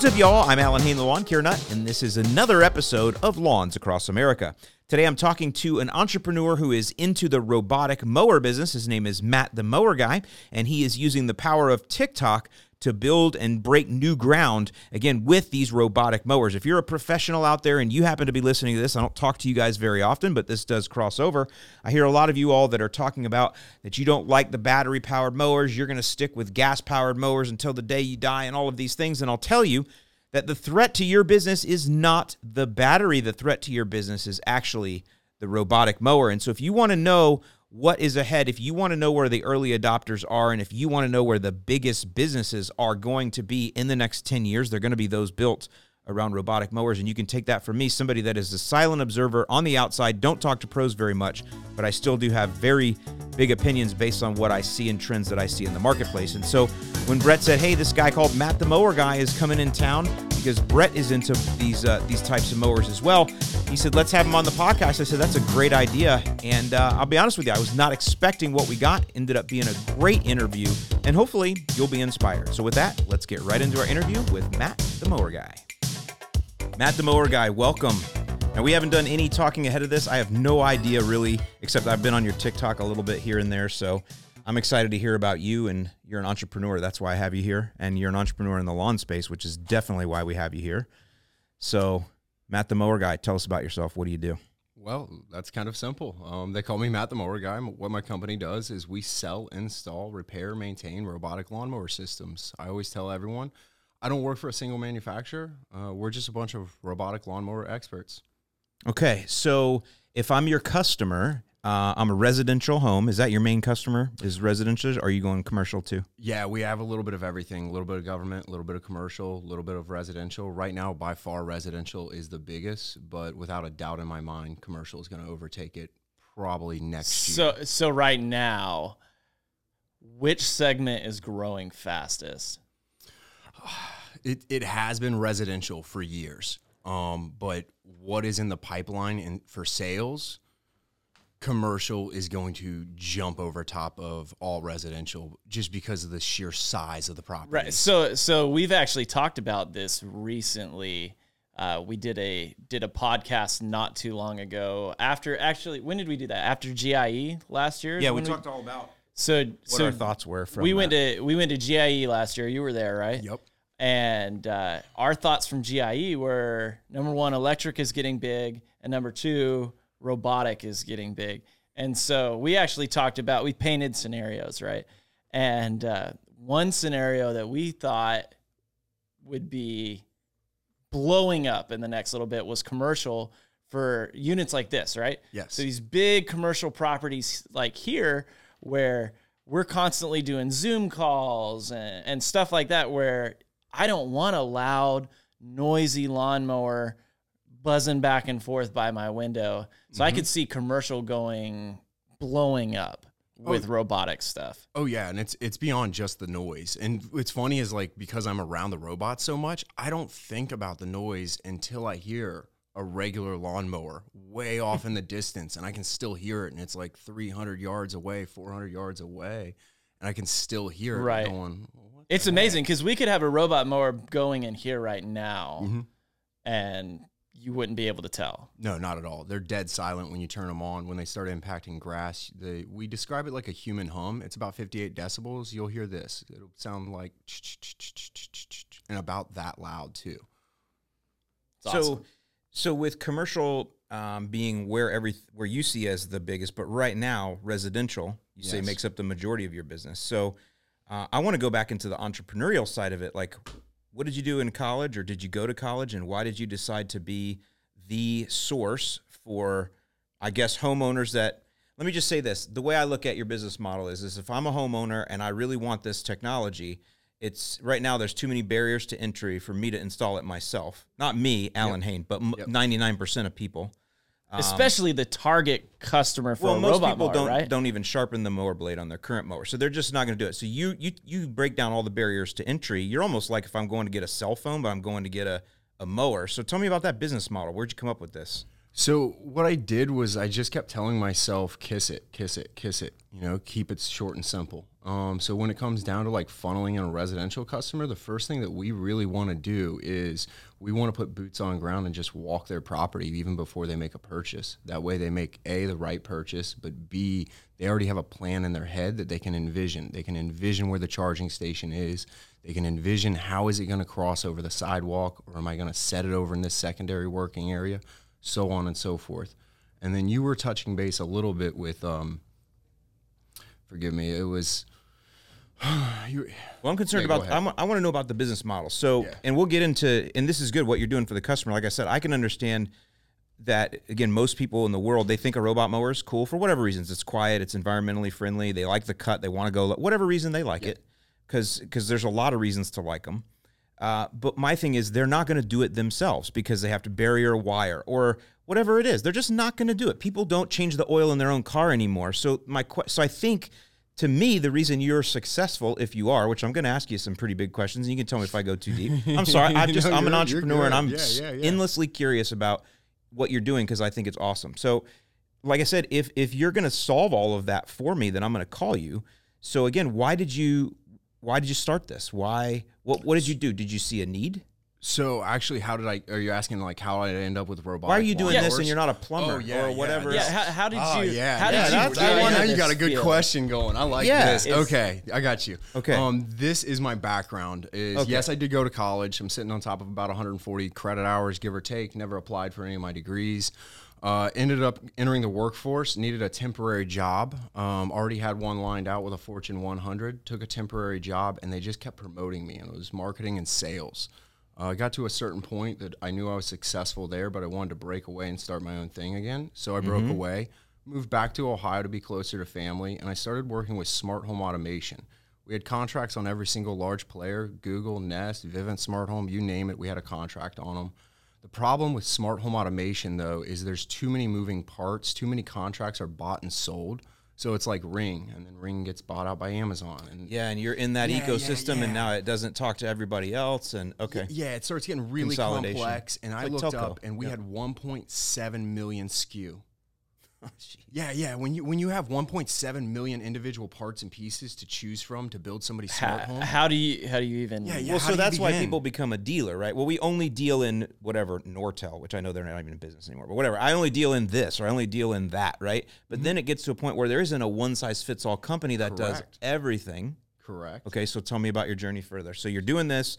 What's up, y'all? I'm Allyn Hane, Lawn Care Nut, and this is another episode of Lawns Across America. Today, I'm talking to an entrepreneur who is into the robotic mower business. His name is Matt the Mower Guy, and he is using the power of TikTok to build and break new ground again with these robotic mowers. If you're a professional out there and you happen to be listening to this, I don't talk to you guys very often, but this does cross over. I hear a lot of you all that are talking about that you don't like the battery powered mowers, you're going to stick with gas powered mowers until the day you die and all of these things. And I'll tell you, that the threat to your business is not the battery. The threat to your business is actually the robotic mower. And so if you want to know what is ahead, if you want to know where the early adopters are, and if you want to know where the biggest businesses are going to be in the next 10 years, they're going to be those built around robotic mowers. And you can take that from me, somebody that is a silent observer on the outside, don't talk to pros very much, but I still do have very big opinions based on what I see and trends that I see in the marketplace. And so when Brett said, "Hey, this guy called Matt the Mower Guy is coming in town because Brett is into these uh, these types of mowers as well," he said, "Let's have him on the podcast." I said, "That's a great idea." And uh, I'll be honest with you, I was not expecting what we got. Ended up being a great interview, and hopefully you'll be inspired. So with that, let's get right into our interview with Matt the Mower Guy. Matt the Mower Guy, welcome. Now, we haven't done any talking ahead of this. I have no idea really, except I've been on your TikTok a little bit here and there. So I'm excited to hear about you. And you're an entrepreneur. That's why I have you here. And you're an entrepreneur in the lawn space, which is definitely why we have you here. So, Matt the Mower Guy, tell us about yourself. What do you do? Well, that's kind of simple. Um, they call me Matt the Mower Guy. What my company does is we sell, install, repair, maintain robotic lawnmower systems. I always tell everyone I don't work for a single manufacturer. Uh, we're just a bunch of robotic lawnmower experts. Okay, so if I'm your customer, uh, I'm a residential home. Is that your main customer? Is residential? Or are you going commercial too? Yeah, we have a little bit of everything: a little bit of government, a little bit of commercial, a little bit of residential. Right now, by far, residential is the biggest, but without a doubt in my mind, commercial is going to overtake it probably next So, year. so right now, which segment is growing fastest? It it has been residential for years. Um, but what is in the pipeline and for sales, commercial is going to jump over top of all residential just because of the sheer size of the property. Right. So, so we've actually talked about this recently. Uh, we did a did a podcast not too long ago. After actually, when did we do that? After GIE last year? Yeah, we talked all about So, what so our thoughts were from we went that. to we went to GIE last year. You were there, right? Yep. And uh, our thoughts from GIE were number one, electric is getting big, and number two, robotic is getting big. And so we actually talked about we painted scenarios, right? And uh, one scenario that we thought would be blowing up in the next little bit was commercial for units like this, right? Yes. So these big commercial properties like here where we're constantly doing Zoom calls and, and stuff like that where I don't want a loud, noisy lawnmower buzzing back and forth by my window. So I mm-hmm. could see commercial going blowing up oh. with robotic stuff. Oh yeah, and it's it's beyond just the noise. And what's funny is like because I'm around the robots so much, I don't think about the noise until I hear a regular lawnmower way off in the distance and I can still hear it and it's like 300 yards away, 400 yards away and I can still hear it Right. going It's amazing because we could have a robot mower going in here right now Mhm. and you wouldn't be able to tell. No, not at all. They're dead silent when you turn them on. When they start impacting grass, they we describe it like a human hum. It's about 58 decibels. You'll hear this. It'll sound like and about that loud too. It's so awesome. so with commercial um, being where every where you see as the biggest, but right now residential you say makes up the majority of your business. So uh, I want to go back into the entrepreneurial side of it. Like, what did you do in college, or did you go to college, and why did you decide to be the source for, I guess, homeowners that. Let me just say this: the way I look at your business model is, is if I'm a homeowner and I really want this technology, it's right now there's too many barriers to entry for me to install it myself. Not me, Allyn Hane, but Yep. ninety nine percent of people. Um, Especially the target customer for Well, a most robot people mower, don't right? don't even sharpen the mower blade on their current mower, so they're just not going to do it. So you you you break down all the barriers to entry. You're almost like if I'm going to get a cell phone, but I'm going to get a a mower. So tell me about that business model. Where'd you come up with this? So what I did was I just kept telling myself, kiss it, kiss it, kiss it. You know, keep it short and simple. Um, so when it comes down to like funneling in a residential customer, the first thing that we really want to do is we want to put boots on ground and just walk their property even before they make a purchase. That way they make a the right purchase, but b they already have a plan in their head that they can envision. They can envision where the charging station is. They can envision how is it going to cross over the sidewalk, or am I going to set it over in this secondary working area? so on and so forth. And then you were touching base a little bit with, um, forgive me, it was. Well, I'm concerned Yeah, about. I'm, I want to know about the business model. So, Yeah. and we'll get into. And this is good. What you're doing for the customer. Like I said, I can understand that. Again, most people in the world they think a robot mower is cool for whatever reasons. It's quiet. It's environmentally friendly. They like the cut. They want to go. Whatever reason they like it, because because there's a lot of reasons to like them. Uh, but my thing is, they're not going to do it themselves because they have to bury a wire or whatever it is. They're just not going to do it. People don't change the oil in their own car anymore. So my so I think to me the reason you're successful, if you are, which I'm going to ask you some pretty big questions, and you can tell me if I go too deep. I'm sorry. I'm just No, I'm an entrepreneur and. I'm Yeah, yeah, yeah. endlessly curious about what you're doing because I think it's awesome. So, like I said, if if you're going to solve all of that for me, then I'm going to call you. So again, why did you why did you start this? Why what what did you do? Did you see a need? So actually, how did I? Are you asking like how did I end up with robotic? Why are you doing this and you're not a plumber Oh, yeah, or whatever? Yeah, else? how, how did Oh you? yeah, how yeah, did that's- you? I now wanted you got a good field? question going. I like Yeah. this. Okay, I got you. Okay. Um, this is my background. Is Okay. yes, I did go to college. I'm sitting on top of about 140 credit hours, give or take. Never applied for any of my degrees. Uh, ended up entering the workforce. Needed a temporary job. Um, already had one lined out with a Fortune 100. Took a temporary job, and they just kept promoting me. And it was marketing and sales. Uh, I got to a certain point that I knew I was successful there, but I wanted to break away and start my own thing again. So I broke away, moved back to Ohio to be closer to family, and I started working with smart home automation. We had contracts on every single large player Google, Nest, Vivint Smart Home, you name it, we had a contract on them. The problem with smart home automation, though, is there's too many moving parts, too many contracts are bought and sold. So it's like Ring, and then Ring gets bought out by Amazon. And Yeah, and you're in that Yeah, yeah, ecosystem, and now it doesn't talk to everybody else. And okay, Yeah, it starts getting really complex. And I like looked telco. up, and we Yep. had 1.7 million SKU. Oh, Yeah, yeah. When you when you have 1.7 million individual parts and pieces to choose from to build somebody's smart How, home, how do you? How do you even? Yeah, yeah. well, so that's why people become a dealer, right? Well, we only deal in whatever Nortel, which I know they're not even in business anymore, but whatever. I only deal in this, or I only deal in that, right? But then it gets to a point where there isn't a one size fits all company that does everything. correct. Okay, so tell me about your journey further. So you're doing this.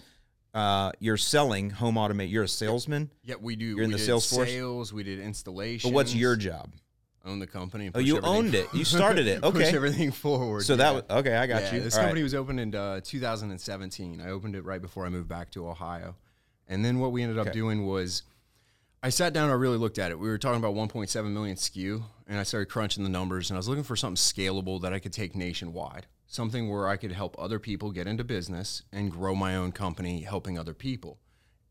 Uh, you're selling home automate. You're a salesman. Yeah, we do. You're in we the did sales force? Sales. We did installation. But what's your job? Own the company. and Oh, you owned it. You started it. Okay. push everything forward. So that was okay. I got yeah, you. This All right. company was opened in uh, 2017. I opened it right before I moved back to Ohio. And then what we ended up Okay. doing was I sat down I really looked at it. We were talking about 1.7 million SKU, and I started crunching the numbers, and I was looking for something scalable that I could take nationwide, something where I could help other people get into business and grow my own company, helping other people.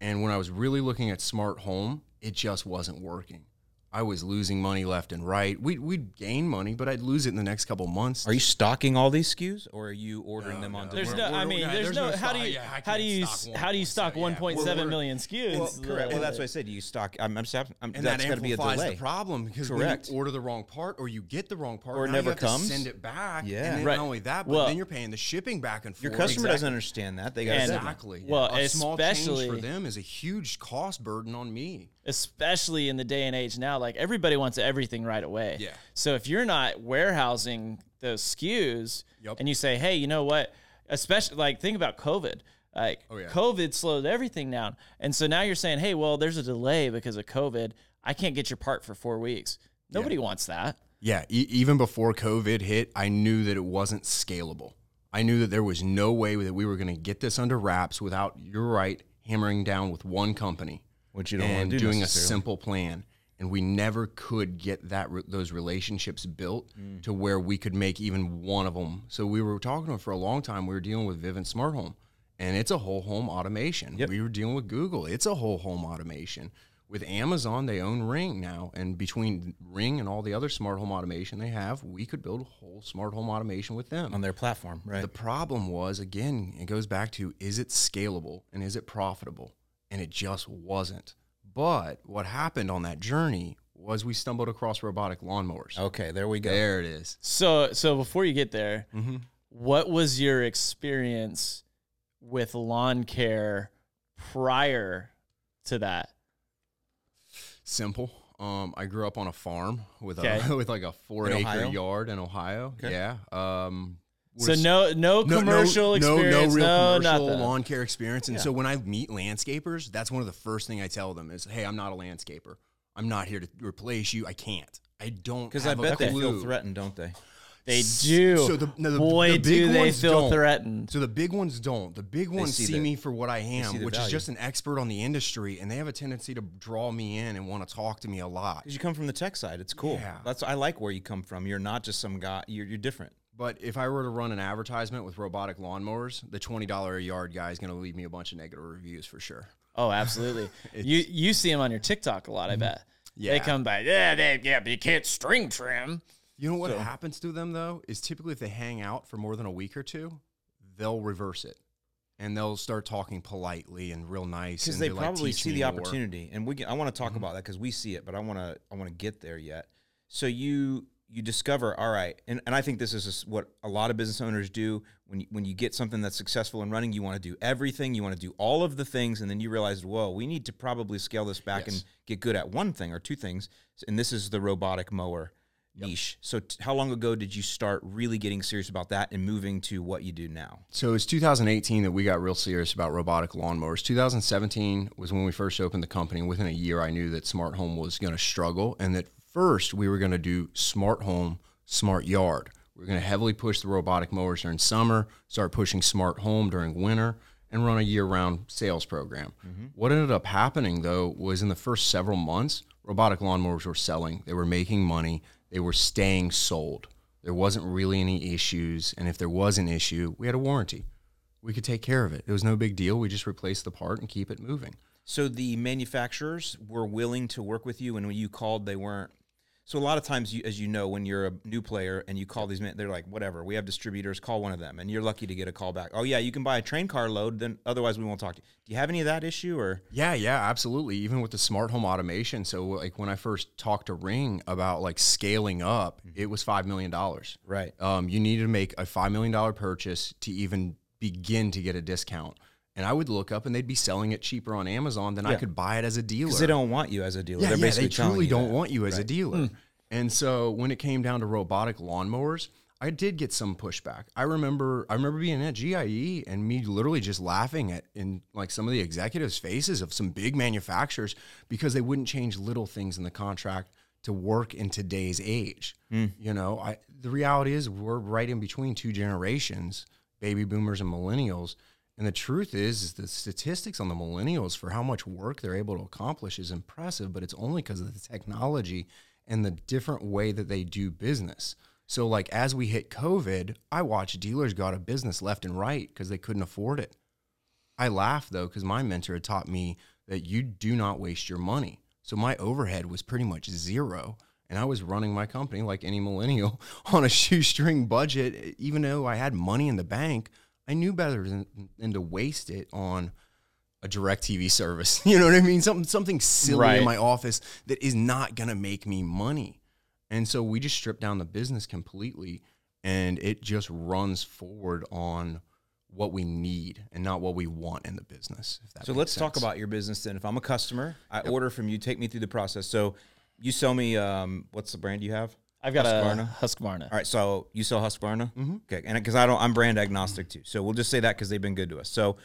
And when I was really looking at smart home, it just wasn't working. I was losing money left and right. We'd, we'd gain money, but I'd lose it in the next couple months. Are you stocking all these SKUs, or are you ordering them on There's demand? no. I mean, there's, there's no. no how do you? Yeah, how do you? stock How do you stock yeah. 1.7 We're- million SKUs? Well, It's, correct. Well, that's what I said. You stock. I'm. I'm, I'm, I'm and that's that got to be a delay. the problem because Correct. when you order the wrong part or you get the wrong part Or it now never you have comes. to send it back Yeah. and then Right. not only that but Well- then you're paying the shipping back and forth Your customer doesn't understand that. They got exactly Well, a small especially- change for them is a huge cost burden on me especially in the day and age now, like everybody wants everything right away. Yeah. So if you're not warehousing those SKUs Yep. and you say, hey, you know what? Especially like think about COVID. Like Oh, yeah. COVID slowed everything down. And so now you're saying, hey, well, there's a delay because of COVID. I can't get your part for four weeks. Nobody wants that. yeah e- even before covid hit i knew that it wasn't scalable i knew that there was no way that we were going to get this under wraps without you're right hammering down with one company Which you don't want and to do doing a simple plan. And we never could get that re- those relationships built Mm. to where we could make even one of them so we were talking to them for a long time. We were dealing with vivint smart home. And it's a whole home automation. Yep. we were dealing with google. It's a whole home automation. With amazon they own ring now. And between ring and all the other smart home automation they have we could build a whole smart home automation with them. On their platform, right? the problem was, again, it goes back to is it scalable and is it profitable? And it just wasn't. But what happened on that journey was we stumbled across robotic lawnmowers. Okay, there we go. There it is. So so before you get there, Mm-hmm. what was your experience with lawn care prior to that? Simple. Um, I grew up on a farm with Okay. a with like a four In acre Ohio? yard in Ohio. Okay. Yeah. Um, So was- no no commercial experience, no, no, real commercial nothing. lawn care experience. And Yeah. so when I meet landscapers, that's one of the first thing I tell them is, "Hey, I'm not a landscaper. I'm not here to replace you. I can't. I don't." Because I have a bet they feel threatened, don't they? They do. so the- no, the- Boy, the big do they ones feel don't. threatened. So the big ones don't. The big ones see see, the- me for what I am, which value. is just an expert on the industry, and they have a tendency to draw me in and want to talk to me a lot. Because you come from the tech side, it's cool. Yeah. That's I like where you come from. You're not just some guy. You're you're different. But if I were to run an advertisement with robotic lawnmowers, the twenty dollar a yard guy is going to leave me a bunch of negative reviews for sure. Oh, absolutely. you you see them on your TikTok a lot, I mm-hmm. bet. Yeah. They come by, yeah, they yeah, but you can't string trim. You know what happens to them though is typically if they hang out for more than a week or two, they'll reverse it, and they'll start talking politely and real nice. because they be like, probably see the more." opportunity and we can, i want to talk mm-hmm. about that because we see it but i want to i want to get there yet so you you discover all right and, and i think this is what a lot of business owners do. When you, when you get something that's successful and running you want to do everything you want to do all of the things and then you realize whoa we need to probably scale this back and get good at one thing or two things and this is the robotic mower niche. So t- how long ago did you start really getting serious about that and moving to what you do now? So it's 2018 that we got real serious about robotic lawnmowers. 2017 was when we first opened the company. Within a year, I knew that smart home was going to struggle, and that first we were going to do smart home, smart yard. We are going to heavily push the robotic mowers during summer, start pushing smart home during winter, and run a year-round sales program. Mm-hmm. What ended up happening though was in the first several months, robotic lawnmowers were selling. They were making money. They were staying sold. There wasn't really any issues, and if there was an issue, we had a warranty we could take care of it. It was no big deal. We just replaced the part and keep it moving. So the manufacturers were willing to work with you, and when you called, they weren't. So a lot of times, you, as you know, when you're a new player and you call these, men, they're like, "Whatever, we have distributors. Call one of them," and you're lucky to get a call back. Oh yeah, you can buy a train car load. Then otherwise, we won't talk to you. Do you have any of that issue or? Yeah, yeah, absolutely. Even with the smart home automation. So like when I first talked to Ring about like scaling up, it was five million dollars. Right. Um, you needed to make a five million dollar purchase to even begin to get a discount. And I would look up and they'd be selling it cheaper on Amazon than I could buy it as a dealer. Because they don't want you as a dealer. Yeah, they're yeah, they truly don't that. want you as a Right. dealer. Hmm. And so when it came down to robotic lawnmowers, I did get some pushback. I remember I remember being at GIE and me literally just laughing at in like some of the executives' faces of some big manufacturers because they wouldn't change little things in the contract to work in today's age. Hmm. You know, I the reality is we're right in between two generations, baby boomers and millennials. And the truth is, is the statistics on the millennials for how much work they're able to accomplish is impressive, but it's only because of the technology and the different way that they do business. So, like as we hit COVID, I watched dealers go out of business left and right because they couldn't afford it. I laugh though because my mentor had taught me that you do not waste your money. So my overhead was pretty much zero. And I was running my company like any millennial on a shoestring budget. Even though I had money in the bank, I knew better than, than to waste it on a direct TV service. You know what I mean? Something something silly Right. in my office that is not gonna make me money. And so we just stripped down the business completely and it just runs forward on what we need and not what we want in the business. So let's talk about your business then. If I'm a customer, I order from you. Take me through the process. So you sell me. Um, what's the brand you have? I've got Husqvarna? a Husqvarna. All right, so you sell Husqvarna, Mm-hmm. okay? And because I don't, I'm brand agnostic too. So we'll just say that because they've been good to us. So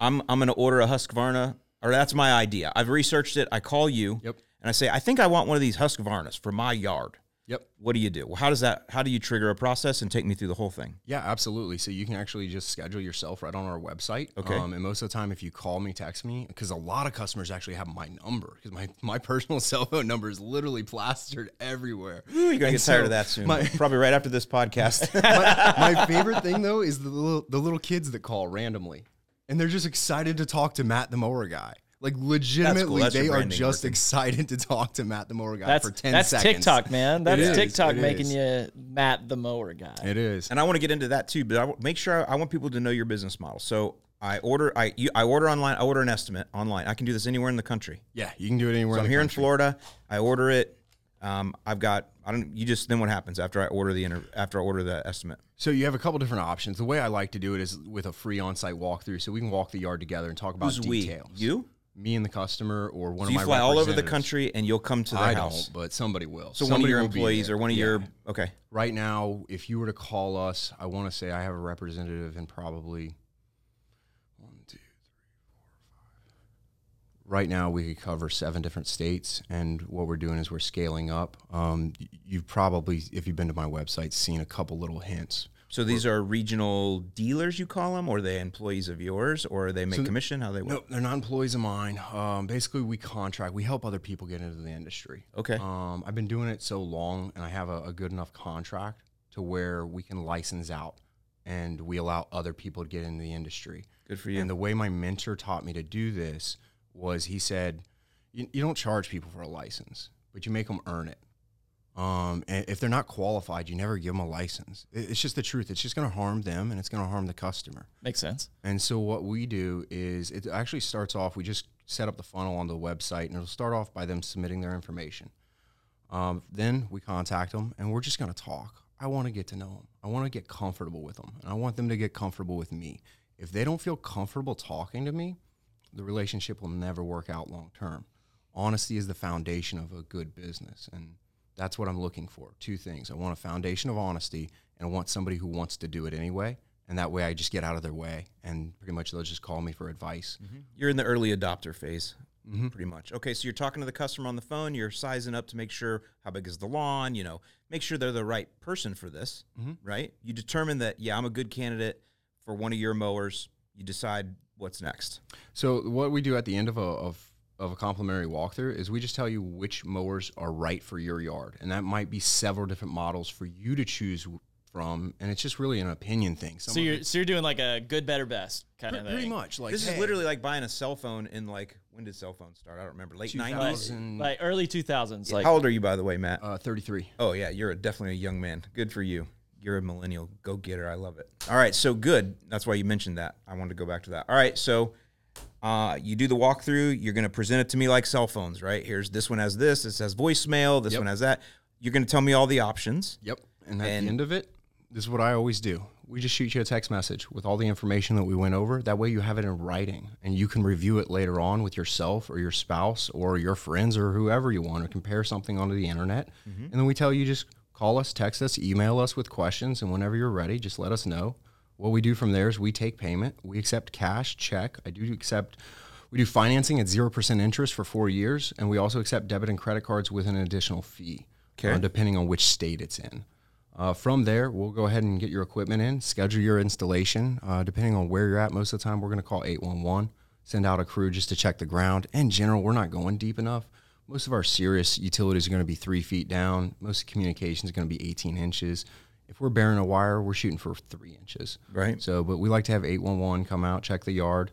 I'm I'm going to order a Husqvarna, or that's my idea. I've researched it. I call you, Yep. and I say I think I want one of these Husqvarnas for my yard. Yep. What do you do? Well, how does that? How do you trigger a process and take me through the whole thing? Yeah, absolutely. So you can actually just schedule yourself right on our website. Okay. Um, and most of the time, if you call me, text me, because a lot of customers actually have my number, because my, my personal cell phone number is literally plastered everywhere. Ooh, you're gonna And get tired of that soon. my- Probably right after this podcast. my, my favorite thing though is the little the little kids that call randomly, and they're just excited to talk to Matt the mower guy. Like legitimately, That's your they are just working. excited to talk to Matt the mower guy That's for ten that's seconds. TikTok, man. That's is, TikTok it making is. you Matt the mower guy. It is. and I want to get into that too. But I w- make sure I, I want people to know your business model. So I order, I you, I order online. I order an estimate online. I can do this anywhere in the country. Yeah, you can do it anywhere. So in I'm the here in. Florida. I order it. Um, I've got I don't. You just then what happens after I order the inter, after I order the estimate? So you have a couple different options. The way I like to do it is with a free on-site walkthrough, so we can walk the yard together and talk about Who's we? details. You? Me and the customer, or one So of you my fly all over the country and you'll come to the I house. don't, but somebody will. So one of your employees or one of Yeah. your okay. right now, if you were to call us, I want to say I have a representative in probably one, two, three, four, five. Right now, we could cover seven different states, and what we're doing is we're scaling up. Um, you've probably, if you've been to my website, seen a couple little hints. So these are regional dealers, you call them, or are they employees of yours, or they make So- commission? How they work? No, they're not employees of mine. Um, basically, we contract. We help other people get into the industry. Okay. Um, I've been doing it so long, and I have a, a good enough contract to where we can license out, and we allow other people to get into the industry. Good for you. And the way my mentor taught me to do this was he said, you, you don't charge people for a license, but you make them earn it. Um, and if they're not qualified, you never give them a license. It's just the truth. It's just going to harm them, and it's going to harm the customer. Makes sense. And so what we do is it actually starts off. We just set up the funnel on the website, and it'll start off by them submitting their information. Um, then we contact them, and we're just going to talk. I want to get to know them. I want to get comfortable with them, and I want them to get comfortable with me. If they don't feel comfortable talking to me, the relationship will never work out long term. Honesty is the foundation of a good business, and that's what I'm looking for. Two things: I want a foundation of honesty, and I want somebody who wants to do it anyway. And that way, I just get out of their way, and pretty much they'll just call me for advice. You're in the early adopter phase, Mm-hmm. pretty much. Okay, so you're talking to the customer on the phone. You're sizing up to make sure how big is the lawn. You know, make sure they're the right person for this. Mm-hmm. Right? You determine that yeah, I'm a good candidate for one of your mowers. You decide what's next. So what we do at the end of a of, of a complimentary walkthrough is we just tell you which mowers are right for your yard, and that might be several different models for you to choose from, and it's just really an opinion thing. Some So you're it's so you're doing like a good, better, best kind of pre- pretty much like this hey, is literally like buying a cell phone in like when did cell phones start? I don't remember. Late 90s. 2000 like early 2000s. Like how old are you, by the way, Matt? uh, 33. Oh yeah, you're a, definitely a young man. Good for you. You're a millennial. go getter. I love it. All right, so good. That's why you mentioned that. I wanted to go back to that. All right, so uh, you do the walkthrough. You're going to present it to me like cell phones, right? Here's this one has this. This has voicemail. This Yep. one has that. You're going to tell me all the options. Yep. And at And- the end of it, this is what I always do. We just shoot you a text message with all the information that we went over. That way you have it in writing and you can review it later on with yourself or your spouse or your friends or whoever you want to compare something onto the internet. And then we tell you just call us, text us, email us with questions. And whenever you're ready, just let us know. What we do from there is we take payment. We accept cash, check. I do accept, we do financing at 0% interest for four years. And we also accept debit and credit cards with an additional fee, Okay. uh, depending on which state it's in. Uh, from there, we'll go ahead and get your equipment in, schedule your installation. Uh, depending on where you're at, most of the time we're going to call 811, send out a crew just to check the ground. In general, we're not going deep enough. Most of our serious utilities are going to be three feet down. Most communication is going to be 18 inches. If we're bearing a wire, we're shooting for three inches. Right. So, but we like to have 811 come out, check the yard.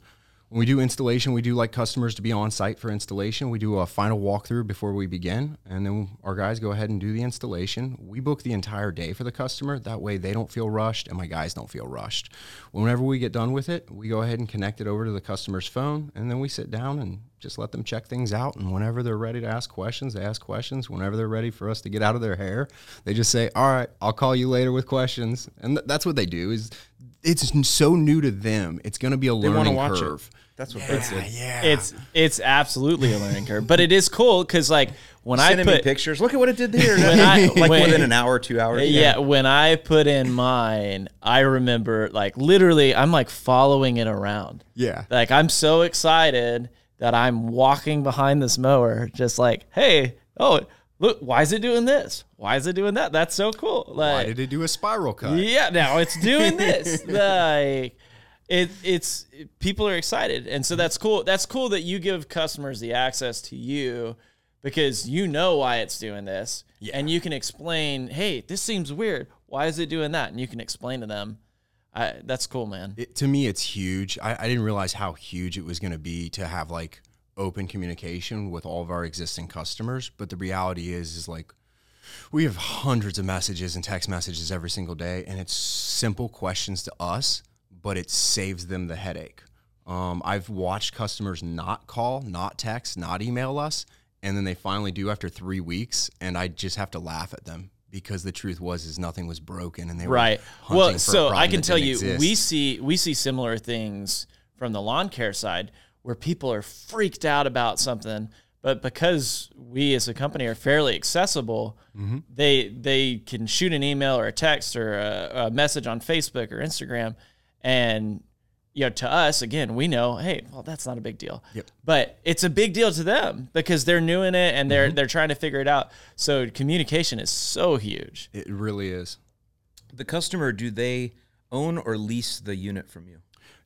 When we do installation, we do like customers to be on site for installation. We do a final walkthrough before we begin, and then our guys go ahead and do the installation. We book the entire day for the customer. That way, they don't feel rushed, and my guys don't feel rushed. Whenever we get done with it, we go ahead and connect it over to the customer's phone, and then we sit down and just let them check things out. And whenever they're ready to ask questions, they ask questions. Whenever they're ready for us to get out of their hair, they just say, "All right, I'll call you later with questions." And th- that's what they do. Is it's so new to them. It's going to be a They learning watch curve. it. That's what Brett did. yeah. it's it's absolutely a learning curve, but it is cool because like when I Sending me put pictures. Look at what it did there. When I- like when- within an hour, two hours. yeah, when I put in mine, I remember like literally I'm like following it around. yeah. Like I'm so excited that I'm walking behind this mower, just like, hey, oh, look, why is it doing this? Why is it doing that? That's so cool. Like, Why did it do a spiral cut? yeah, now it's doing this. like, it, it's people are excited, and so that's cool. That's cool that you give customers the access to you because you know why it's doing this, and you can explain, hey, this seems weird. Why is it doing that? And you can explain to them. I, that's cool, man. It, to me, it's huge. I, I didn't realize how huge it was going to be to have like open communication with all of our existing customers. But the reality is, is like we have hundreds of messages and text messages every single day, and it's simple questions to us, but it saves them the headache. Um, I've watched customers not call, not text, not email us, and then they finally do after three weeks, and I just have to laugh at them because the truth was is nothing was broken, and they right. were hunting Well, so I can tell you, exist. we see we see similar things from the lawn care side where people are freaked out about something, but because we as a company are fairly accessible, Mm-hmm. they they can shoot an email or a text or a, a message on Facebook or Instagram, and you know, to us again, we know, hey, well, that's not a big deal. Yep. But it's a big deal to them because they're new in it and Mm-hmm. they're they're trying to figure it out. So communication is so huge. it really is. The customer, do they own or lease the unit from you?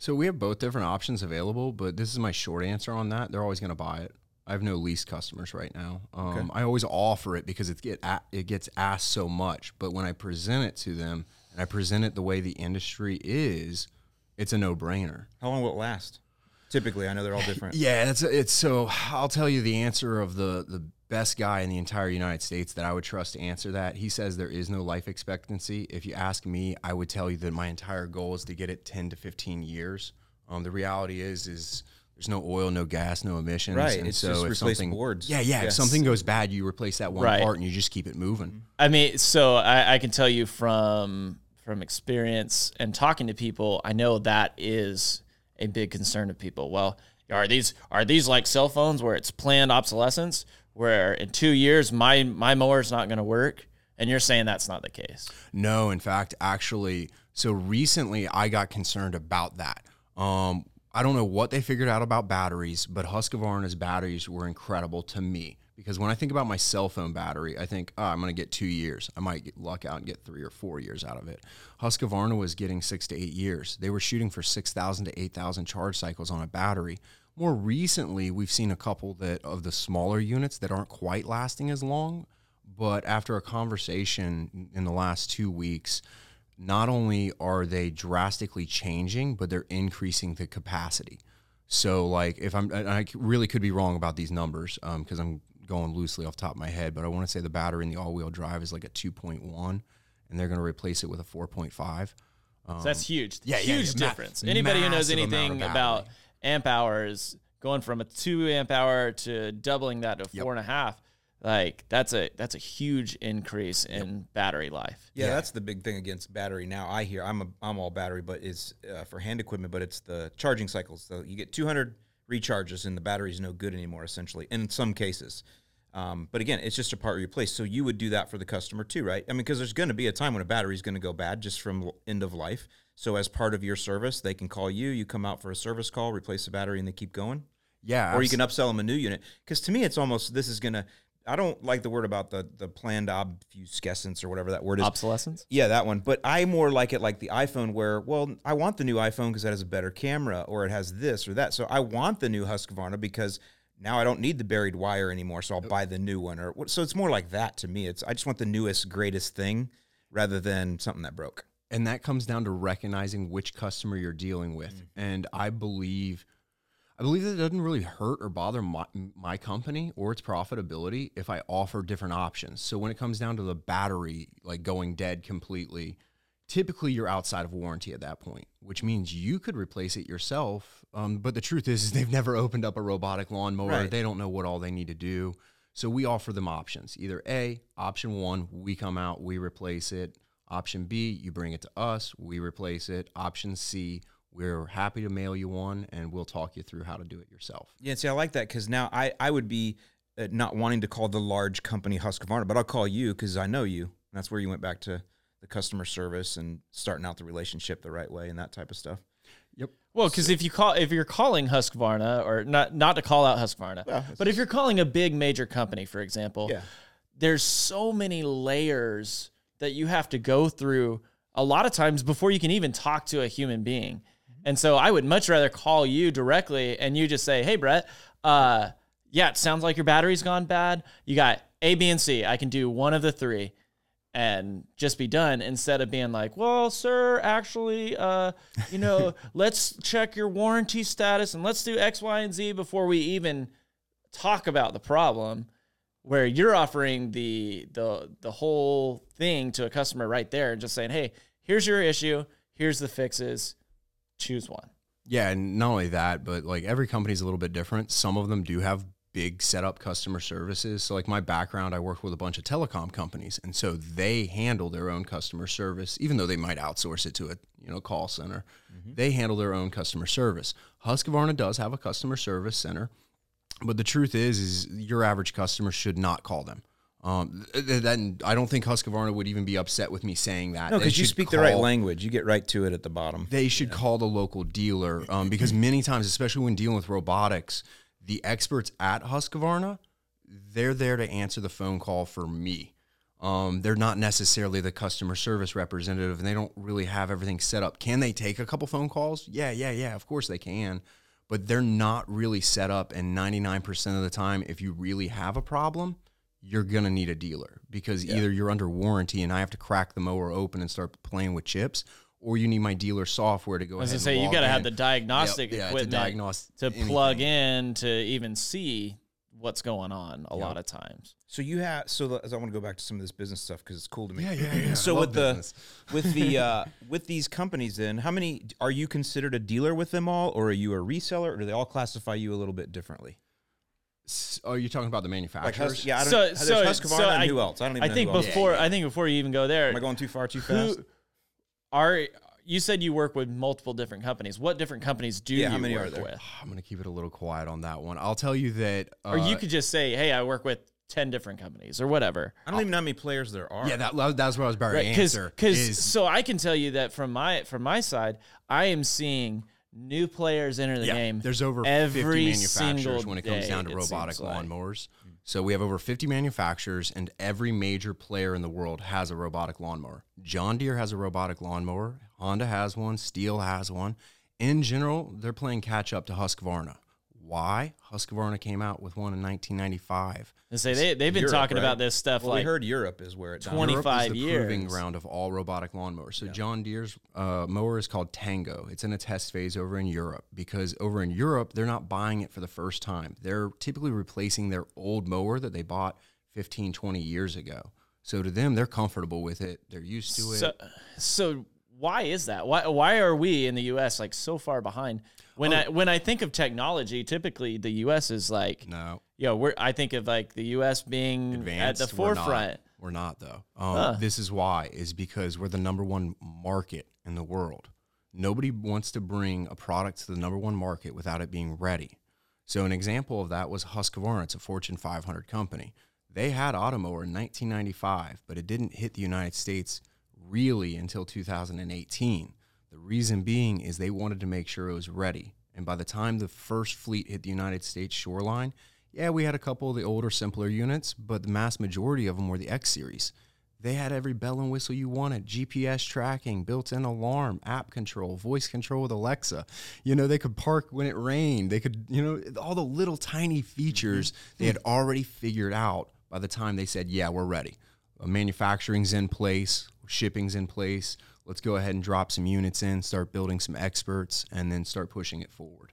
So we have both different options available, but this is my short answer on that. They're always going to buy it. I have no lease customers right now. Um, I always offer it because it get it gets asked so much. But when I present it to them and I present it the way the industry is, it's a no brainer. How long will it last? Typically, I know they're all different. Yeah, it's it's so. I'll tell you the answer of the the best guy in the entire United States that I would trust to answer that. He says there is no life expectancy. If you ask me, I would tell you that my entire goal is to get it ten to fifteen years. Um, the reality is is there's no oil, no gas, no emissions. Right, And it's so just if replace something, boards. Yeah, yeah. If something goes bad, you replace that one Right. part and you just keep it moving. I mean, so I, I can tell you from from experience and talking to people, I know that is a big concern of people. Well, are these are these like cell phones where it's planned obsolescence, where in two years my my mower's not going to work, and you're saying that's not the case? No, in fact, actually, so recently I got concerned about that. Um, I don't know what they figured out about batteries, but Husqvarna's batteries were incredible to me because when I think about my cell phone battery, I think oh, I'm going to get two years. I might get luck out and get three or four years out of it. Husqvarna was getting six to eight years. They were shooting for six thousand to eight thousand charge cycles on a battery. More recently, we've seen a couple that of the smaller units that aren't quite lasting as long. But after a conversation in the last two weeks, not only are they drastically changing, but they're increasing the capacity. So, like, if I'm, and I really could be wrong about these numbers because I'm going loosely off the top of my head, but I want to say the battery in the all wheel drive is like a 2.1, and they're going to replace it with a 4.5. So that's huge. Um, yeah, yeah, huge yeah. Ma- difference. Anybody who knows massive amount of anything about amp hours, going from a two amp hour to doubling that to four and a half, like that's a that's a huge increase in battery life. Yeah, that's the big thing against battery now. I hear I'm a, I'm all battery, but it's uh, for hand equipment, but it's the charging cycles. So you get 200 recharges and the battery's no good anymore, essentially, in some cases. Um, but again, it's just a part replaced. So you would do that for the customer too, right? I mean, because there's going to be a time when a battery's going to go bad just from end of life. So as part of your service, they can call you. You come out for a service call, replace the battery, and they keep going. Yeah. Or you can upsell them a new unit. Because to me, it's almost this is going to. I don't like the word about the the planned obfuscescence or whatever that word is. Obsolescence. Yeah, that one. But I more like it like the iPhone, where well, I want the new iPhone because it has a better camera, or it has this or that. So I want the new Husqvarna because now I don't need the buried wire anymore. So I'll buy the new one. Or so it's more like that to me. It's I just want the newest, greatest thing rather than something that broke. And that comes down to recognizing which customer you're dealing with. Mm. and i believe i believe that it doesn't really hurt or bother my, my company or its profitability if i offer different options. So when it comes down to the battery like going dead completely typically you're outside of warranty at that point which means you could replace it yourself. Um, but the truth is, is they've never opened up a robotic lawnmower. Right. they don't know what all they need to do. So we offer them options either a option one we come out we replace it Option B, you bring it to us, we replace it. Option C, we're happy to mail you one and we'll talk you through how to do it yourself. Yeah, see, I like that because now I, I would be uh, not wanting to call the large company Husqvarna, but I'll call you because I know you. And that's where you went back to the customer service and starting out the relationship the right way and that type of stuff. Yep. Well, because if you call if you're calling Husqvarna or not not to call out Husqvarna, Well, but if you're calling a big major company, for example, Yeah. there's so many layers that you have to go through a lot of times before you can even talk to a human being. And so I would much rather call you directly and you just say, "Hey, Brett, uh, yeah, it sounds like your battery's gone bad. You got A, B, and C. I can do one of the three and just be done instead of being like, well, sir, actually, uh, you know, let's check your warranty status and let's do X, Y, and Z before we even talk about the problem. Where you're offering the the the whole thing to a customer right there and just saying, hey, here's your issue, here's the fixes, choose one. Yeah, and not only that, but like every company's a little bit different. Some of them do have big setup customer services. So like my background, I worked with a bunch of telecom companies, and so they handle their own customer service, even though they might outsource it to a you know call center. Mm-hmm. They handle their own customer service. Husqvarna does have a customer service center, but the truth is, is your average customer should not call them. Um, th- th- then I don't think Husqvarna would even be upset with me saying that. No, because you speak the right language. You get right to it at the bottom. they should call the local dealer um, because many times, especially when dealing with robotics, the experts at Husqvarna, they're there to answer the phone call for me. Um, they're not necessarily the customer service representative, and they don't really have everything set up. Can they take a couple phone calls? Yeah, yeah, yeah. Of course they can, but they're not really set up. And ninety nine percent of the time, if you really have a problem, you're gonna need a dealer because either you're under warranty and I have to crack the mower open and start playing with chips, or you need my dealer software to go. I was ahead gonna say you got to have the diagnostic Yep, yeah, to equipment diagnose to anything. plug in to even see what's going on. A lot of times, So you have so the, as I want to go back to some of this business stuff because it's cool to me. Yeah, yeah, yeah. So I with love the with the uh, with these companies, then how many are you considered a dealer with them all, or are you a reseller, or do they all classify you a little bit differently? S- Oh, you're talking about the Like, manufacturers? Hus- yeah, I don't. so there's so Husqvarna so and I, who else? I don't even I know think who else. before I think before you even go there, Am I going too far too fast? who are you said you work with multiple different companies. What different companies do Yeah, you how many work are there? with? I'm gonna keep it a little quiet on that one. I'll tell you that. Uh, or you could just say, "Hey, I work with ten different companies," or whatever. I don't even know how many players there are. yeah, that, that's what I was about Right? to Because answer. because is- so I can tell you that from my from my side, I am seeing new players enter the yeah, game. there's over every 50 manufacturers when it comes day, down to robotic seems like. lawnmowers. So we have over 50 manufacturers, and every major player in the world has a robotic lawnmower. John Deere has a robotic lawnmower. Honda has one. Stihl has one. In general, they're playing catch up to Husqvarna. Why? Husqvarna came out with one in 1995. And say they they've been Europe, talking right? about this stuff Well, we heard Europe is where it's 20 Europe is 25 the proving ground of all robotic lawnmowers. So John Deere's uh, mower is called Tango. It's in a test phase over in Europe because over in Europe they're not buying it for the first time. They're typically replacing their old mower that they bought 15, 20 years ago. So to them, they're comfortable with it. They're used to it. So, so why is that? Why why are we in the U.S. like so far behind? When Oh. I when I think of technology, typically the U.S. is like, no, you know, we're I think of like the U.S. being advanced. at the We're not. forefront. We're not, though. Um, This is why is because we're the number one market in the world. Nobody wants to bring a product to the number one market without it being ready. So an example of that was Husqvarna. It's a Fortune 500 company. They had Automower in 1995, but it didn't hit the United States really until 2018. The reason being is they wanted to make sure it was ready. And by the time the first fleet hit the United States shoreline, yeah, we had a couple of the older, simpler units, but the mass majority of them were the X series. They had every bell and whistle you wanted GPS tracking, built in alarm, app control, voice control with Alexa. You know, they could park when it rained. They could, you know, all the little tiny features mm-hmm. they had already figured out by the time they said, yeah, we're ready. Manufacturing's in place, shipping's in place. Let's go ahead and drop some units in, start building some experts, and then start pushing it forward.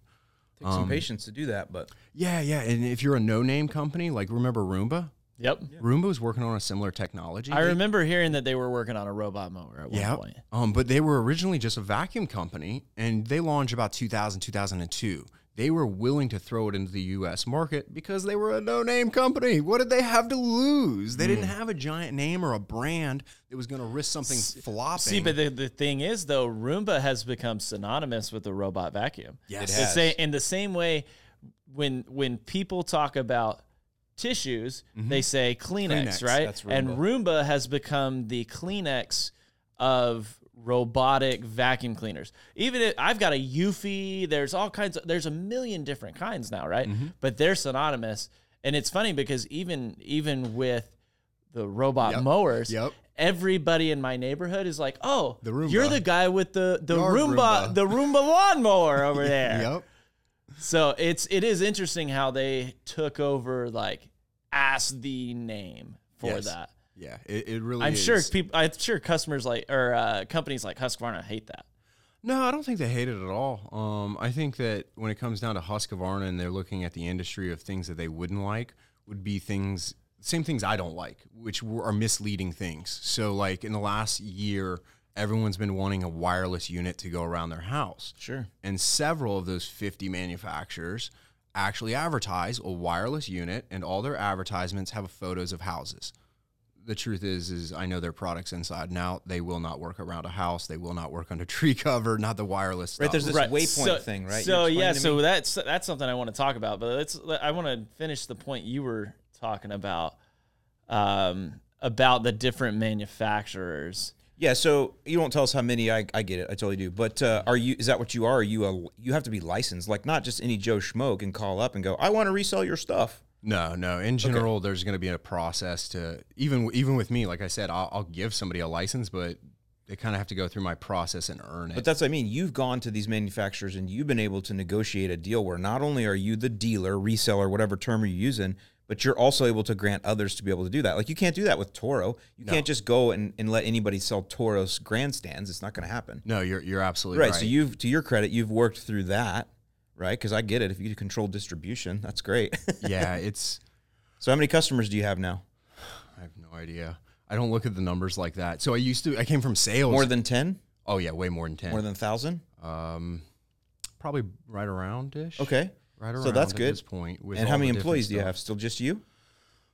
Takes some patience to do that, but Yeah, yeah. And if you're a no name company, like remember Roomba? Yep. Roomba was working on a similar technology. I They- remember hearing that they were working on a robot mower at one Yeah. point. Um, but they were originally just a vacuum company and they launched about 2000, 2002. They were willing to throw it into the US market because they were a no name company. What did they have to lose? They Hmm. didn't have a giant name or a brand that was going to risk something flopping. See, but the, the thing is, though, Roomba has become synonymous with the robot vacuum. Yes. It has. in the same way, when when people talk about tissues, they say Kleenex, Mm-hmm. Kleenex, right? that's And Roomba has become the Kleenex of robotic vacuum cleaners. Even if, I've got a Eufy. There's all kinds of. There's a million different kinds now, right? Mm-hmm. But they're synonymous, and it's funny because even even with the robot Yep. mowers, Yep. everybody in my neighborhood is like, "Oh, The Roomba. you're the guy with the the Yard Roomba, Roomba." the Roomba lawnmower over there." Yep. So it's it is interesting how they took over like as the name for Yes. that. Yeah. It, it really I'm is. sure people. I'm sure customers like or uh, companies like Husqvarna hate that. No, I don't think they hate it at all. Um, I think that when it comes down to Husqvarna and they're looking at the industry of things that they wouldn't like, would be things, same things I don't like, which were- are misleading things. So, like in the last year, everyone's been wanting a wireless unit to go around their house. Sure. And several of those 50 manufacturers actually advertise a wireless unit, and all their advertisements have photos of houses. The truth is, is I know their products inside and out. They will not work around a house. They will not work under tree cover. Not the wireless stuff. Right, there's this waypoint so, thing, right? So yeah, so that's that's something I want to talk about. But let's I want to finish the point you were talking about um, about the different manufacturers. Yeah, so you won't tell us how many. I, I get it. I totally do. But uh, are you? Is that what you are? Are you a? You have to be licensed, like not just any Joe Schmo can call up and go, "I want to resell your stuff." No, no. In general, there's going to be a process to even even with me. Like I said, I'll, I'll give somebody a license, but they kind of have to go through my process and earn it. But that's what I mean. You've gone to these manufacturers and you've been able to negotiate a deal where not only are you the dealer, reseller, whatever term you're using, but you're also able to grant others to be able to do that. Like you can't do that with Toro. You can't just go and, and let anybody sell Toro's grandstands. It's not going to happen. no, you're you're absolutely Right. right. So you've, to your credit, you've worked through that, right? Because I get it. If you control distribution, that's great. yeah, it's. so how many customers do you have now? I have no idea. I don't look at the numbers like that. So I used to. I came from sales. More than 10? oh yeah, way more than ten. More than 1,000? um, probably right around ish. Okay. Right around. So that's at good. this point. with And how many employees do you have? Still just you?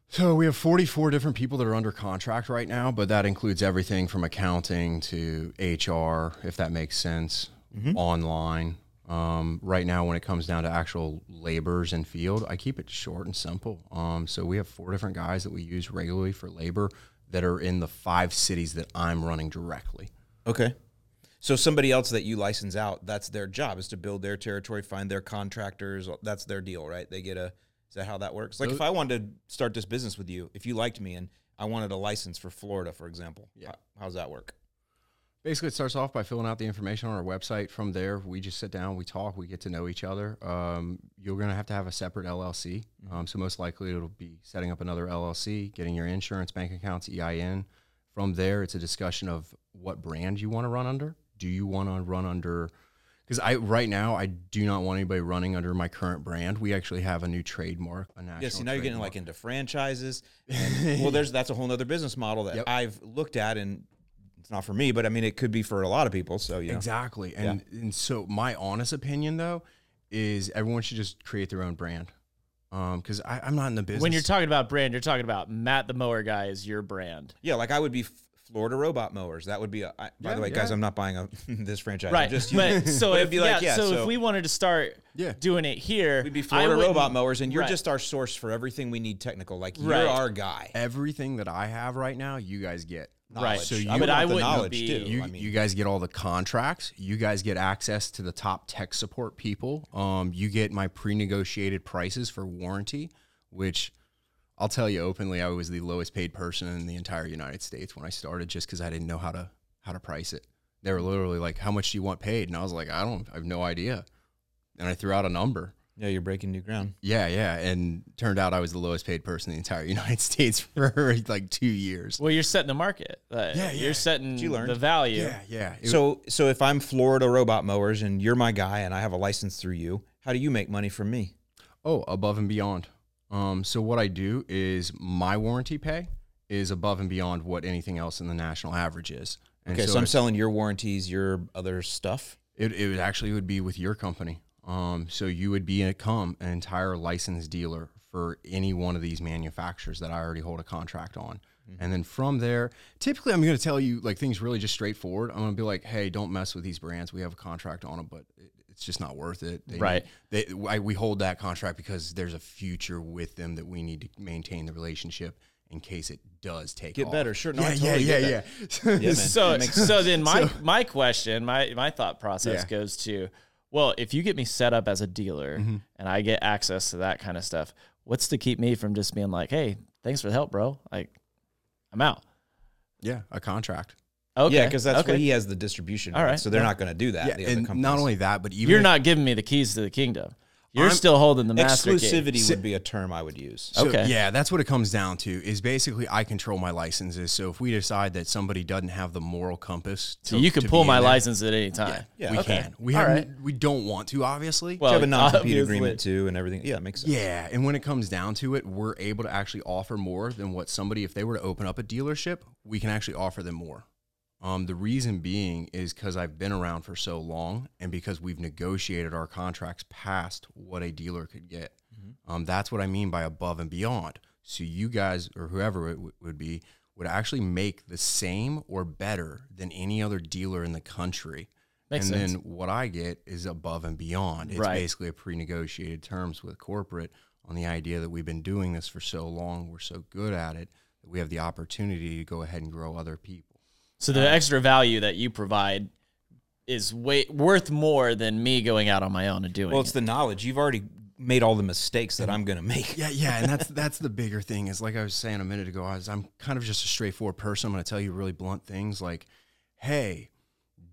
So we have 44 different people that are under contract right now, but that includes everything from accounting to HR, if that makes sense, Mm-hmm. online. Um, right now, when it comes down to actual laborers in field, I keep it short and simple. Um, so we have four different guys that we use regularly for labor that are in the five cities that I'm running directly. Okay. So somebody else that you license out, that's their job is to build their territory, find their contractors. That's their deal, right? They get a. Is that how that works? Like if I wanted to start this business with you, if you liked me and I wanted a license for Florida, for example, yeah. how, how's that work? Basically, it starts off by filling out the information on our website. From there, we just sit down, we talk, we get to know each other. Um, you're going to have to have a separate LLC. Um, so, most likely, it'll be setting up another LLC, getting your insurance, bank accounts, EIN. From there, it's a discussion of what brand you want to run under. Do you want to run under? Because I right now I do not want anybody running under my current brand. We actually have a new trademark, a national. Yeah, see now you're getting trademark. like into franchises. And, well, there's that's a whole other business model that Yep. I've looked at, and it's not for me, but I mean it could be for a lot of people. So yeah, Exactly. And and so my honest opinion though is everyone should just create their own brand. Um, because I'm not in the business. When you're talking about brand, you're talking about Matt the Mower Guy is your brand. yeah, like I would be F- Florida Robot Mowers. That would be. A, I, by Yeah, the way, guys. I'm not buying a this franchise. I'm Right. Just but so But if it'd be like, yeah, so, so- if we wanted to start Yeah. doing it here, We'd be Florida Robot Mowers, and you're Right. just our source for everything we need technical. Like you're Right. our guy. everything that I have right now, you guys get. Right. So you- I would but I the wouldn't knowledge be- too. You, I mean, you guys get all the contracts. You guys get access to the top tech support people. Um, you get my pre-negotiated prices for warranty, which I'll tell you openly, I was the lowest paid person in the entire United States when I started, just because I didn't know how to how to price it. They were literally like, "How much do you want paid?" And I was like, "I don't, I have no idea." And I threw out a number. Yeah, you're breaking new ground. Yeah, yeah, and turned out I was the lowest paid person in the entire United States for like two years. Well, you're setting the market. Uh, Yeah, yeah. You're setting you learned. the value. Yeah, yeah. It- So, so if I'm Florida Robot Mowers and you're my guy, and I have a license through you, how do you make money from me? Oh, above and beyond. Um, so what I do is my warranty pay is above and beyond what anything else in the national average is. And Okay, so, I'm selling your warranties, your other stuff. it, it would actually would be with your company. Um, so you would be a come an entire licensed dealer for any one of these manufacturers that I already hold a contract on. Mm-hmm. And then from there, typically I'm going to tell you like things really just straightforward. I'm going to be like, hey, don't mess with these brands. We have a contract on them, but it, it's just not worth it. They Right. Need, they, I, we hold that contract because there's a future with them that we need to maintain the relationship in case it does take Get off. better, sure. No, yeah, totally yeah, yeah, yeah, Yeah. So, so then my my question, my my thought process Yeah. goes to, well, if you get me set up as a dealer Mm-hmm. and I get access to that kind of stuff, what's to keep me from just being like, hey, thanks for the help, bro? Like, I'm out. yeah, a contract. Okay, Yeah, because that's okay. where he has the distribution. All right. right, So they're yeah. not going to do that. Yeah, the and companies. not only that, but even You're if- not giving me the keys to the kingdom. You're I'm- still holding the master key. exclusivity would be a term I would use. So, Okay. Yeah, that's what it comes down to. Is basically I control my licenses. So if we decide that somebody doesn't have the moral compass, to, So you can to pull my in there, license at any time. Yeah, we okay. can. We have. right. We don't want to, obviously. Well, you have a non-compete agreement too, and everything. Yeah, it makes sense. yeah, and when it comes down to it, we're able to actually offer more than what somebody, if they were to open up a dealership, we can actually offer them more. Um, the reason being is because I've been around for so long, and because we've negotiated our contracts past what a dealer could get. Um, that's what I mean by above and beyond. So you guys or whoever it w- would be would actually make the same or better than any other dealer in the country. Makes and sense. then what I get is above and beyond. It's Right. basically a pre-negotiated terms with corporate on the idea that we've been doing this for so long, we're so good at it that we have the opportunity to go ahead and grow other people. So the extra value that you provide is way worth more than me going out on my own and doing it. Well, it. it's the knowledge. You've already made all the mistakes that I'm going to make. Yeah, yeah, and that's that's the bigger thing. Is like I was saying a minute ago. I was, I'm kind of just a straightforward person. I'm going to tell you really blunt things like, "Hey,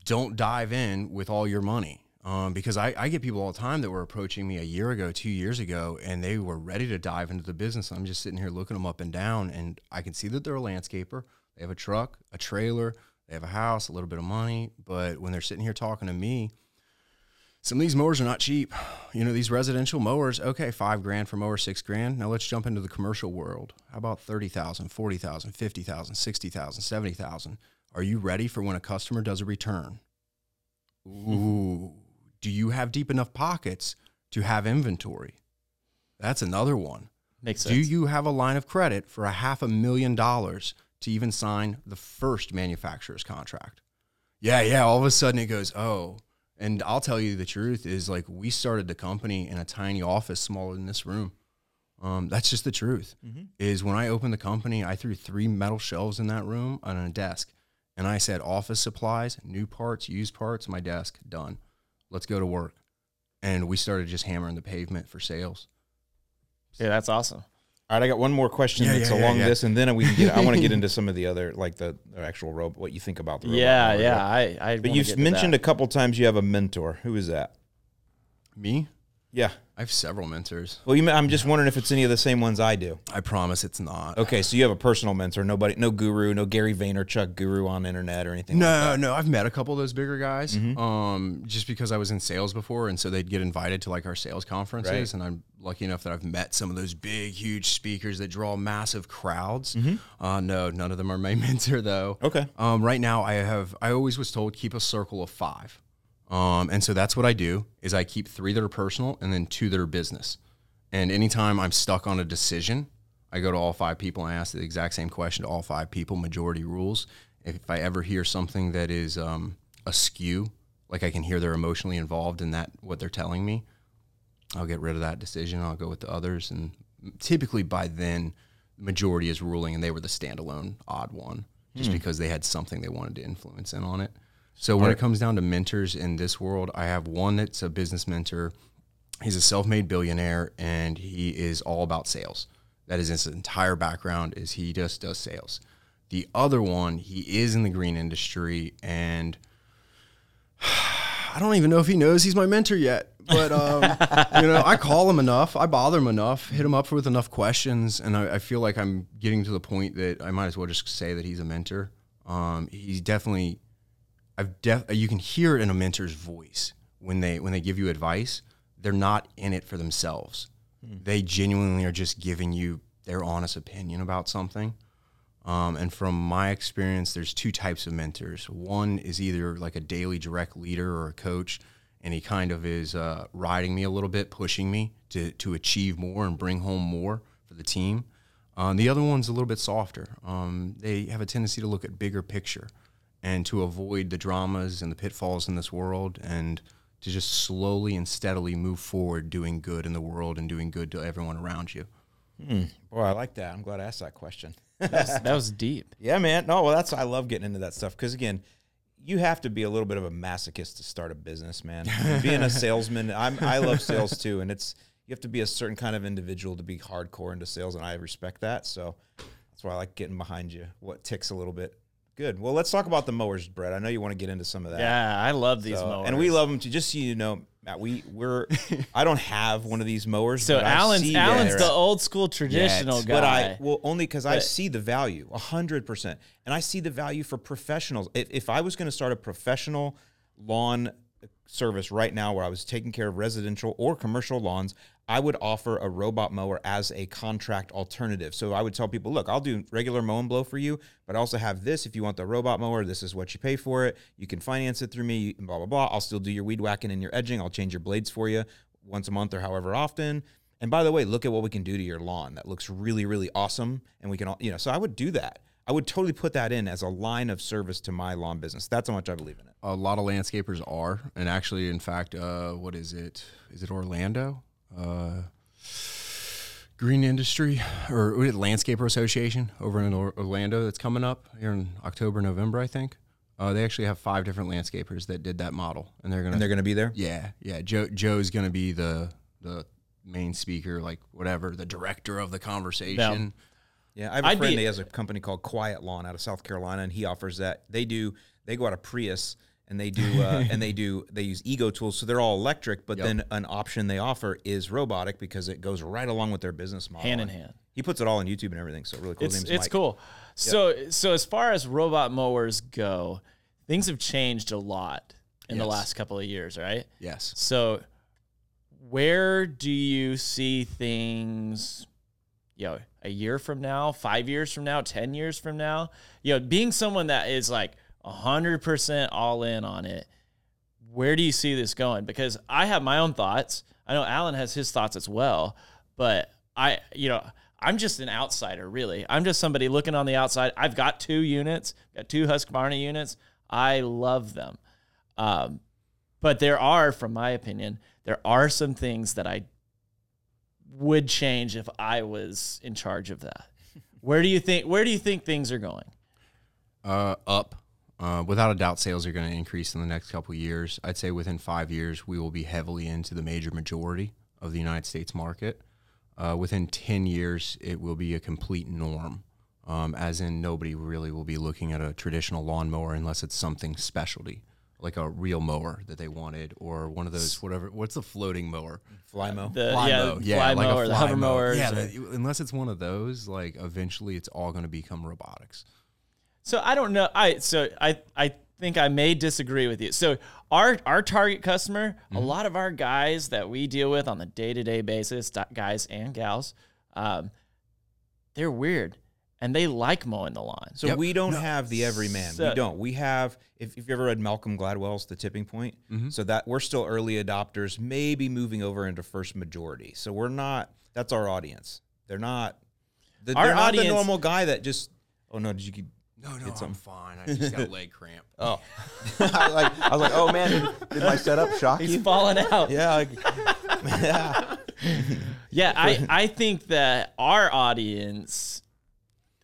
don't dive in with all your money." Um, because I, I get people all the time that were approaching me a year ago, two years ago, and they were ready to dive into the business. I'm just sitting here looking them up and down, and I can see that they're a landscaper. They have a truck, a trailer, they have a house, a little bit of money. But when they're sitting here talking to me, some of these mowers are not cheap. You know, these residential mowers, okay, five grand for mower, six grand. Now let's jump into the commercial world. How about 30,000, 40,000, 50,000, 60,000, 70,000? Are you ready for when a customer does a return? Ooh, do you have deep enough pockets to have inventory? That's another one. Makes sense. Do you have a line of credit for a half a million dollars to even sign the first manufacturer's contract? Yeah, yeah. All of a sudden it goes, oh. And I'll tell you the truth is like we started the company in a tiny office smaller than this room. Um, that's just the truth. Is when I opened the company, I threw three metal shelves in that room on a desk, and I said office supplies, new parts, used parts, my desk, done. Let's go to work. And we started just hammering the pavement for sales. yeah, that's awesome. All right, I got one more question Yeah, that's yeah, yeah, along yeah. this, and then we can get. I want to get into some of the other, like the, the actual robot. What you think about the robot? Yeah, mower. yeah. I, I But you've get to mentioned that. a couple times you have a mentor. Who is that? Me? Yeah. I have several mentors. Well, you, I'm just wondering if it's any of the same ones I do. I promise it's not. Okay, so you have a personal mentor. Nobody, no guru, no Gary Vaynerchuk guru on the internet or anything. like No, that. no, I've met a couple of those bigger guys. Mm-hmm. Um, just because I was in sales before, and so they'd get invited to like our sales conferences, Right. and I'm lucky enough that I've met some of those big, huge speakers that draw massive crowds. Mm-hmm. Uh, no, none of them are my mentor though. Okay. Um, right now, I have. I always was told keep a circle of five, um, and so that's what I do. Is I keep three that are personal and then two that are business. And anytime I'm stuck on a decision, I go to all five people and I ask the exact same question to all five people. Majority rules. If I ever hear something that is um, askew, like I can hear they're emotionally involved in that what they're telling me, I'll get rid of that decision. I'll go with the others, and typically by then, majority is ruling, and they were the standalone odd one, just because they had something they wanted to influence in on it. So when it comes down to mentors in this world, I have one that's a business mentor. He's a self-made billionaire, and he is all about sales. That is his entire background. Is he just does sales. The other one, he is in the green industry, and I don't even know if he knows he's my mentor yet. But um, you know, I call him enough, I bother him enough, hit him up with enough questions, and I, I feel like I'm getting to the point that I might as well just say that he's a mentor. Um, he's definitely, I've def, you can hear it in a mentor's voice when they when they give you advice. They're not in it for themselves. They genuinely are just giving you their honest opinion about something. Um, and from my experience, there's two types of mentors. One is either like a daily direct leader or a coach, and he kind of is uh, riding me a little bit, pushing me to, to achieve more and bring home more for the team. Um, the other one's a little bit softer. Um, they have a tendency to look at bigger picture and to avoid the dramas and the pitfalls in this world and to just slowly and steadily move forward doing good in the world and doing good to everyone around you. Hmm. Boy, I like that. I'm glad I asked that question. that was deep. Yeah, man. No, well, that's I love getting into that stuff because again, you have to be a little bit of a masochist to start a business, man. Being a salesman, I'm I love sales too, and it's you have to be a certain kind of individual to be hardcore into sales, and I respect that. So that's why I like getting behind you. What ticks a little bit. Good. Well, let's talk about the mowers, Brett. I know you want to get into some of that. Yeah, I love these So- mowers. and we love them too. Just so you know, Matt, we we're I don't have one of these mowers. So but I Allyn's Allyn's the old school traditional Yes, guy. but I well only because I see the value a hundred percent, and I see the value for professionals. If, if I was going to start a professional lawn service right now where I was taking care of residential or commercial lawns, I would offer a robot mower as a contract alternative. So I would tell people, look, I'll do regular mow and blow for you, but I also have this. If you want the robot mower, this is what you pay for it. You can finance it through me, blah, blah, blah. I'll still do your weed whacking and your edging. I'll change your blades for you once a month or however often. And by the way, look at what we can do to your lawn. That looks really, really awesome. And we can all, you know, so I would do that. I would totally put that in as a line of service to my lawn business. That's how much I believe in it. A lot of landscapers are, and actually, in fact, uh, what is it? Is it Orlando? Uh, Green Industry or Landscaper Association over in Orlando that's coming up here in October, November, I think. Uh, they actually have five different landscapers that did that model, and they're gonna And they're going to be there. yeah yeah Joe Joe's gonna be the the main speaker, like whatever the director of the conversation. Yeah, I have a I'd friend. be- He has a company called Quiet Lawn out of South Carolina, and he offers that. They do. They go out of Prius, and they do. Uh, and they do. They use Ego tools, so they're all electric. But then an option they offer is robotic because it goes right along with their business model. Hand in hand. He puts it all on YouTube and everything. So really cool. It's it's Mike. cool. So so as far as robot mowers go, things have changed a lot in the last couple of years, right? Yes. So where do you see things you know, a year from now, five years from now, ten years from now? You know, being someone that is like hundred percent all in on it, where do you see this going? Because I have my own thoughts. I know Allyn has his thoughts as well, but I, you know, I'm just an outsider, really. I'm just somebody looking on the outside. I've got two units, got two Husqvarna units. I love them. Um, but there are, from my opinion, there are some things that I would change if I was in charge of that. Where do you think where do you think things are going? Uh, up. Uh, without a doubt, sales are going to increase in the next couple years. I'd say within five years, we will be heavily into the major majority of the United States market. Uh, within 10 years, it will be a complete norm, um, as in nobody really will be looking at a traditional lawnmower unless it's something specialty, like a real mower that they wanted, or one of those, whatever. What's a floating mower? Fly Flymo. The Fly yeah, mow. fly like a mower, the fly hover mower. Yeah, or- the- unless it's one of those, like eventually it's all going to become robotics. So I don't know. I so I I think I may disagree with you. So our our target customer, a Mm-hmm. lot of our guys that we deal with on the day to day basis, guys and gals, um, they're weird and they like mowing the lawn. So Yep. we don't have the everyman. So- we don't. We have. If, if you ever read Malcolm Gladwell's The Tipping Point, Mm-hmm. so that we're still early adopters, maybe moving over into first majority. So we're not. That's our audience. They're not. The, Our they're not the normal guy that just. Oh no! Did you? Keep no, no, I'm fine. I just got a leg cramp. Oh, I, like, I was like, oh man, did, did my setup shock He's you? falling out. Yeah, like, yeah. Yeah, I, I think that our audience,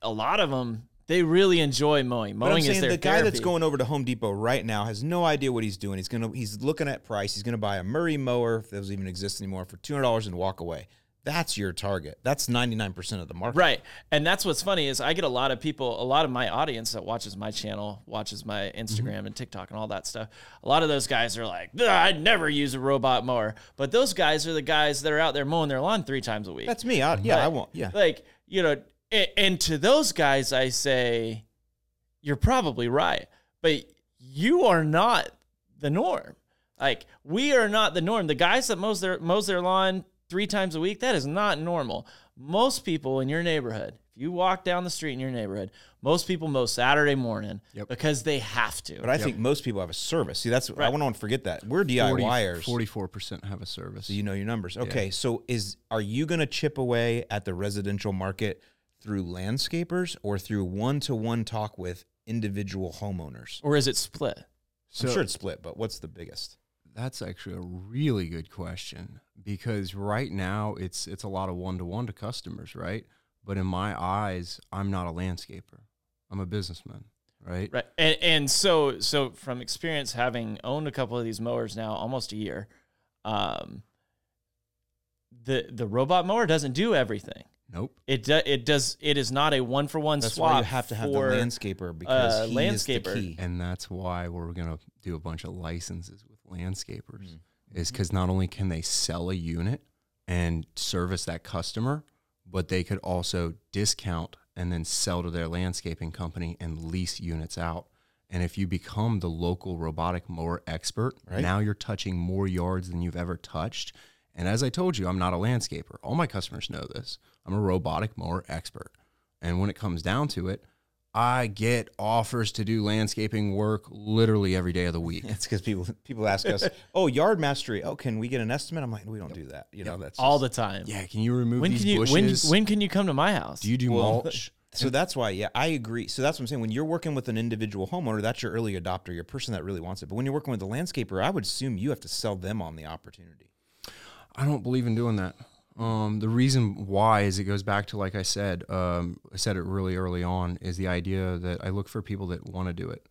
a lot of them, they really enjoy mowing. But I'm Mowing is their the guy that's going over to Home Depot right now has no idea what he's doing. He's gonna he's looking at price. He's gonna buy a Murray mower if those even exist anymore for two hundred dollars and walk away. That's your target. That's ninety nine percent of the market. Right. And that's what's funny is I get a lot of people, a lot of my audience that watches my channel, watches my mm-hmm. Instagram and TikTok and all that stuff. A lot of those guys are like, I'd never use a robot mower. But those guys are the guys that are out there mowing their lawn three times a week. That's me. I, yeah, But, I won't. Yeah. Like, you know, and to those guys, I say, you're probably right. But you are not the norm. Like, we are not the norm. The guys that mows their mows their lawn three times a week, that is not normal. Most people in your neighborhood, if you walk down the street in your neighborhood, most people mow Saturday morning Yep. because they have to. But I think most people have a service. See, that's I Right. want to forget that we're DIYers. Forty-four percent have a service. So you know your numbers. Okay, so is are you going to chip away at the residential market through landscapers or through one to one talk with individual homeowners? or is it split? so I'm sure it's split, but what's the biggest? that's actually a really good question because right now it's it's a lot of one-to-one to customers, right? But in my eyes, I'm not a landscaper. I'm a businessman, right? Right. And, and so so from experience having owned a couple of these mowers now almost a year, um the the robot mower doesn't do everything. Nope. It do, it does it is not a one for one That's swap. why you have to have the landscaper because uh, he is the key. And that's why we're going to do a bunch of licenses with landscapers. Mm-hmm. Is because not only can they sell a unit and service that customer, but they could also discount and then sell to their landscaping company and lease units out. And if you become the local robotic mower expert, now you're touching more yards than you've ever touched. And as I told you, I'm not a landscaper. All my customers know this. I'm a robotic mower expert. And when it comes down to it, I get offers to do landscaping work literally every day of the week. It's because people people ask us, "Oh, yard mastery. Oh, can we get an estimate?" I'm like, "We don't do that." You know, that's all just- the time. Yeah, can you remove When these can you when bushes? when can you come to my house? do you do Well, mulch? So that's why, yeah, I agree. So that's what I'm saying. When you're working with an individual homeowner, that's your early adopter, your person that really wants it. But when you're working with a landscaper, I would assume you have to sell them on the opportunity. I don't believe in doing that. Um, the reason why is it goes back to like I said, um, I said it really early on, is the idea that I look for people that want to do it.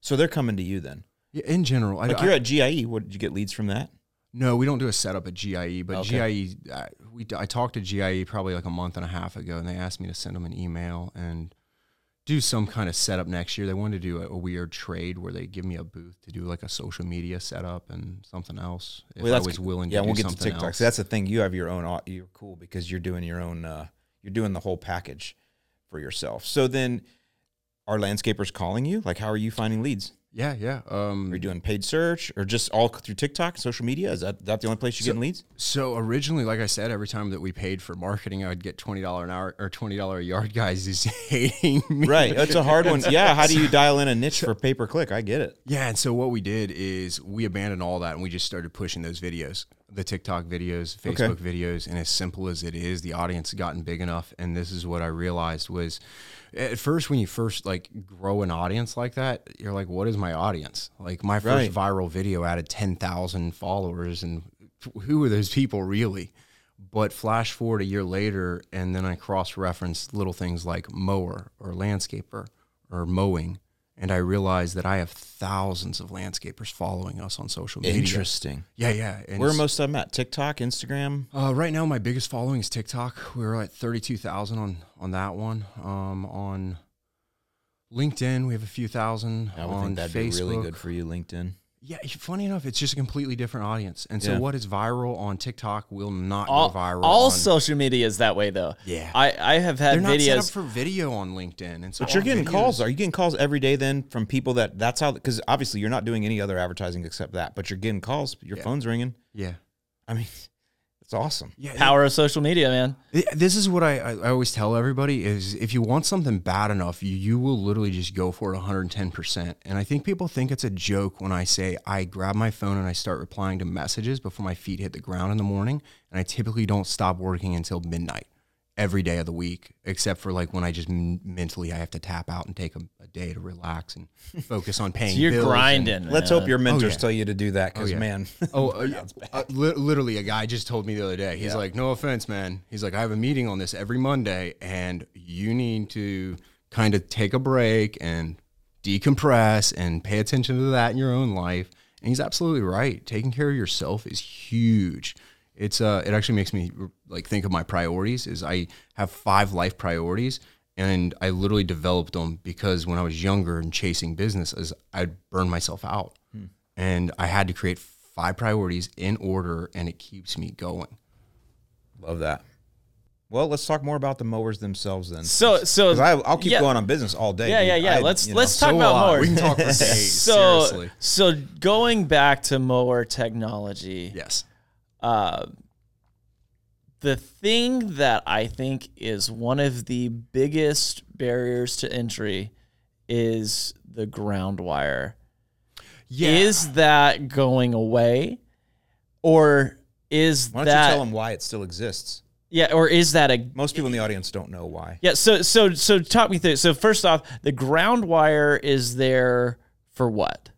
So they're coming to you then. Yeah, in general, I, Like I- you're at GIE. What did you get leads from that? no, we don't do a setup at GIE, but Okay. GIE, I, we I talked to GIE probably like a month and a half ago, and they asked me to send them an email and do some kind of setup next year. They wanted to do a, a weird trade where they give me a booth to do like a social media setup and something else if Well, I was willing Yeah, to we'll do get to TikTok. else. So that's the thing. You have your own. You're cool because you're doing your own. Uh, you're doing the whole package for yourself. So then, are landscapers calling you? Like, how are you finding leads? Yeah, yeah. Um, Are you doing paid search or just all through TikTok, social media? Is that that the only place you're getting leads? So originally, like I said, every time that we paid for marketing, I would get twenty dollar an hour or twenty dollar a yard guys is hating me. Right. It's a hard one. Yeah. How do you dial in a niche for pay per click? I get it. Yeah, and so what we did is we abandoned all that and we just started pushing those videos, the TikTok videos, Okay. Facebook videos, and as simple as it is, the audience gotten big enough. And this is what I realized was, at first, when you first like grow an audience like that, you're like, what is my audience? Like my first Right. viral video added ten thousand followers, and who are those people really? But flash forward a year later, and then I cross reference little things like mower or landscaper or mowing. And I realized that I have thousands of landscapers following us on social media. Interesting. Yeah, yeah. And Where are most of them at? TikTok, Instagram? uh, right now, my biggest following is TikTok. We're at thirty-two thousand on on that one. Um, on LinkedIn, we have a few thousand. I would on think that'd Facebook, be really good for you, LinkedIn. Yeah, funny enough, it's just a completely different audience. And so, Yeah. what is viral on TikTok will not all, go viral. all on, social media is that way though. Yeah. I I have had they're not set up videos. for video on LinkedIn, and so But you're getting videos- calls. Are you getting calls every day then from people that that's how? Because obviously you're not doing any other advertising except that, but you're getting calls. Your Yeah. phone's ringing. Yeah, I mean, it's awesome. yeah. Power of social media, man. Th- This is what I, I, I always tell everybody is if you want something bad enough, you, you will literally just go for it 110%. And I think people think it's a joke when I say I grab my phone and I start replying to messages before my feet hit the ground in the morning. And I typically don't stop working until midnight every day of the week, except for like when I just m- mentally I have to tap out and take a, a day to relax and focus on paying So you're bills and- grinding. Let's hope your mentors yeah. tell you to do that because yeah. man, Oh, uh, uh, li- literally, a guy just told me the other day. He's like, "No offense, man." He's like, "I have a meeting on this every Monday, and you need to kind of take a break and decompress and pay attention to that in your own life." And he's absolutely right. Taking care of yourself is huge. It's uh, it actually makes me like think of my priorities. Is I have five life priorities, and I literally developed them because when I was younger and chasing businesses, I'd burn myself out and I had to create five priorities in order, and it keeps me going. love that. Well, let's talk more about the mowers themselves then. So so 'Cause I, I'll keep yeah, going on business all day. Yeah, yeah, yeah. I- let's let's talk So about will I. We can talk for days. so seriously. so going back to mower technology. Yes. Uh, the thing that I think is one of the biggest barriers to entry is the ground wire. Yeah. Is that going away? Or is Why don't that you tell them why it still exists? yeah, or is that a Most people in the audience don't know why. yeah, so so so talk me through. So first off, the ground wire is there for what?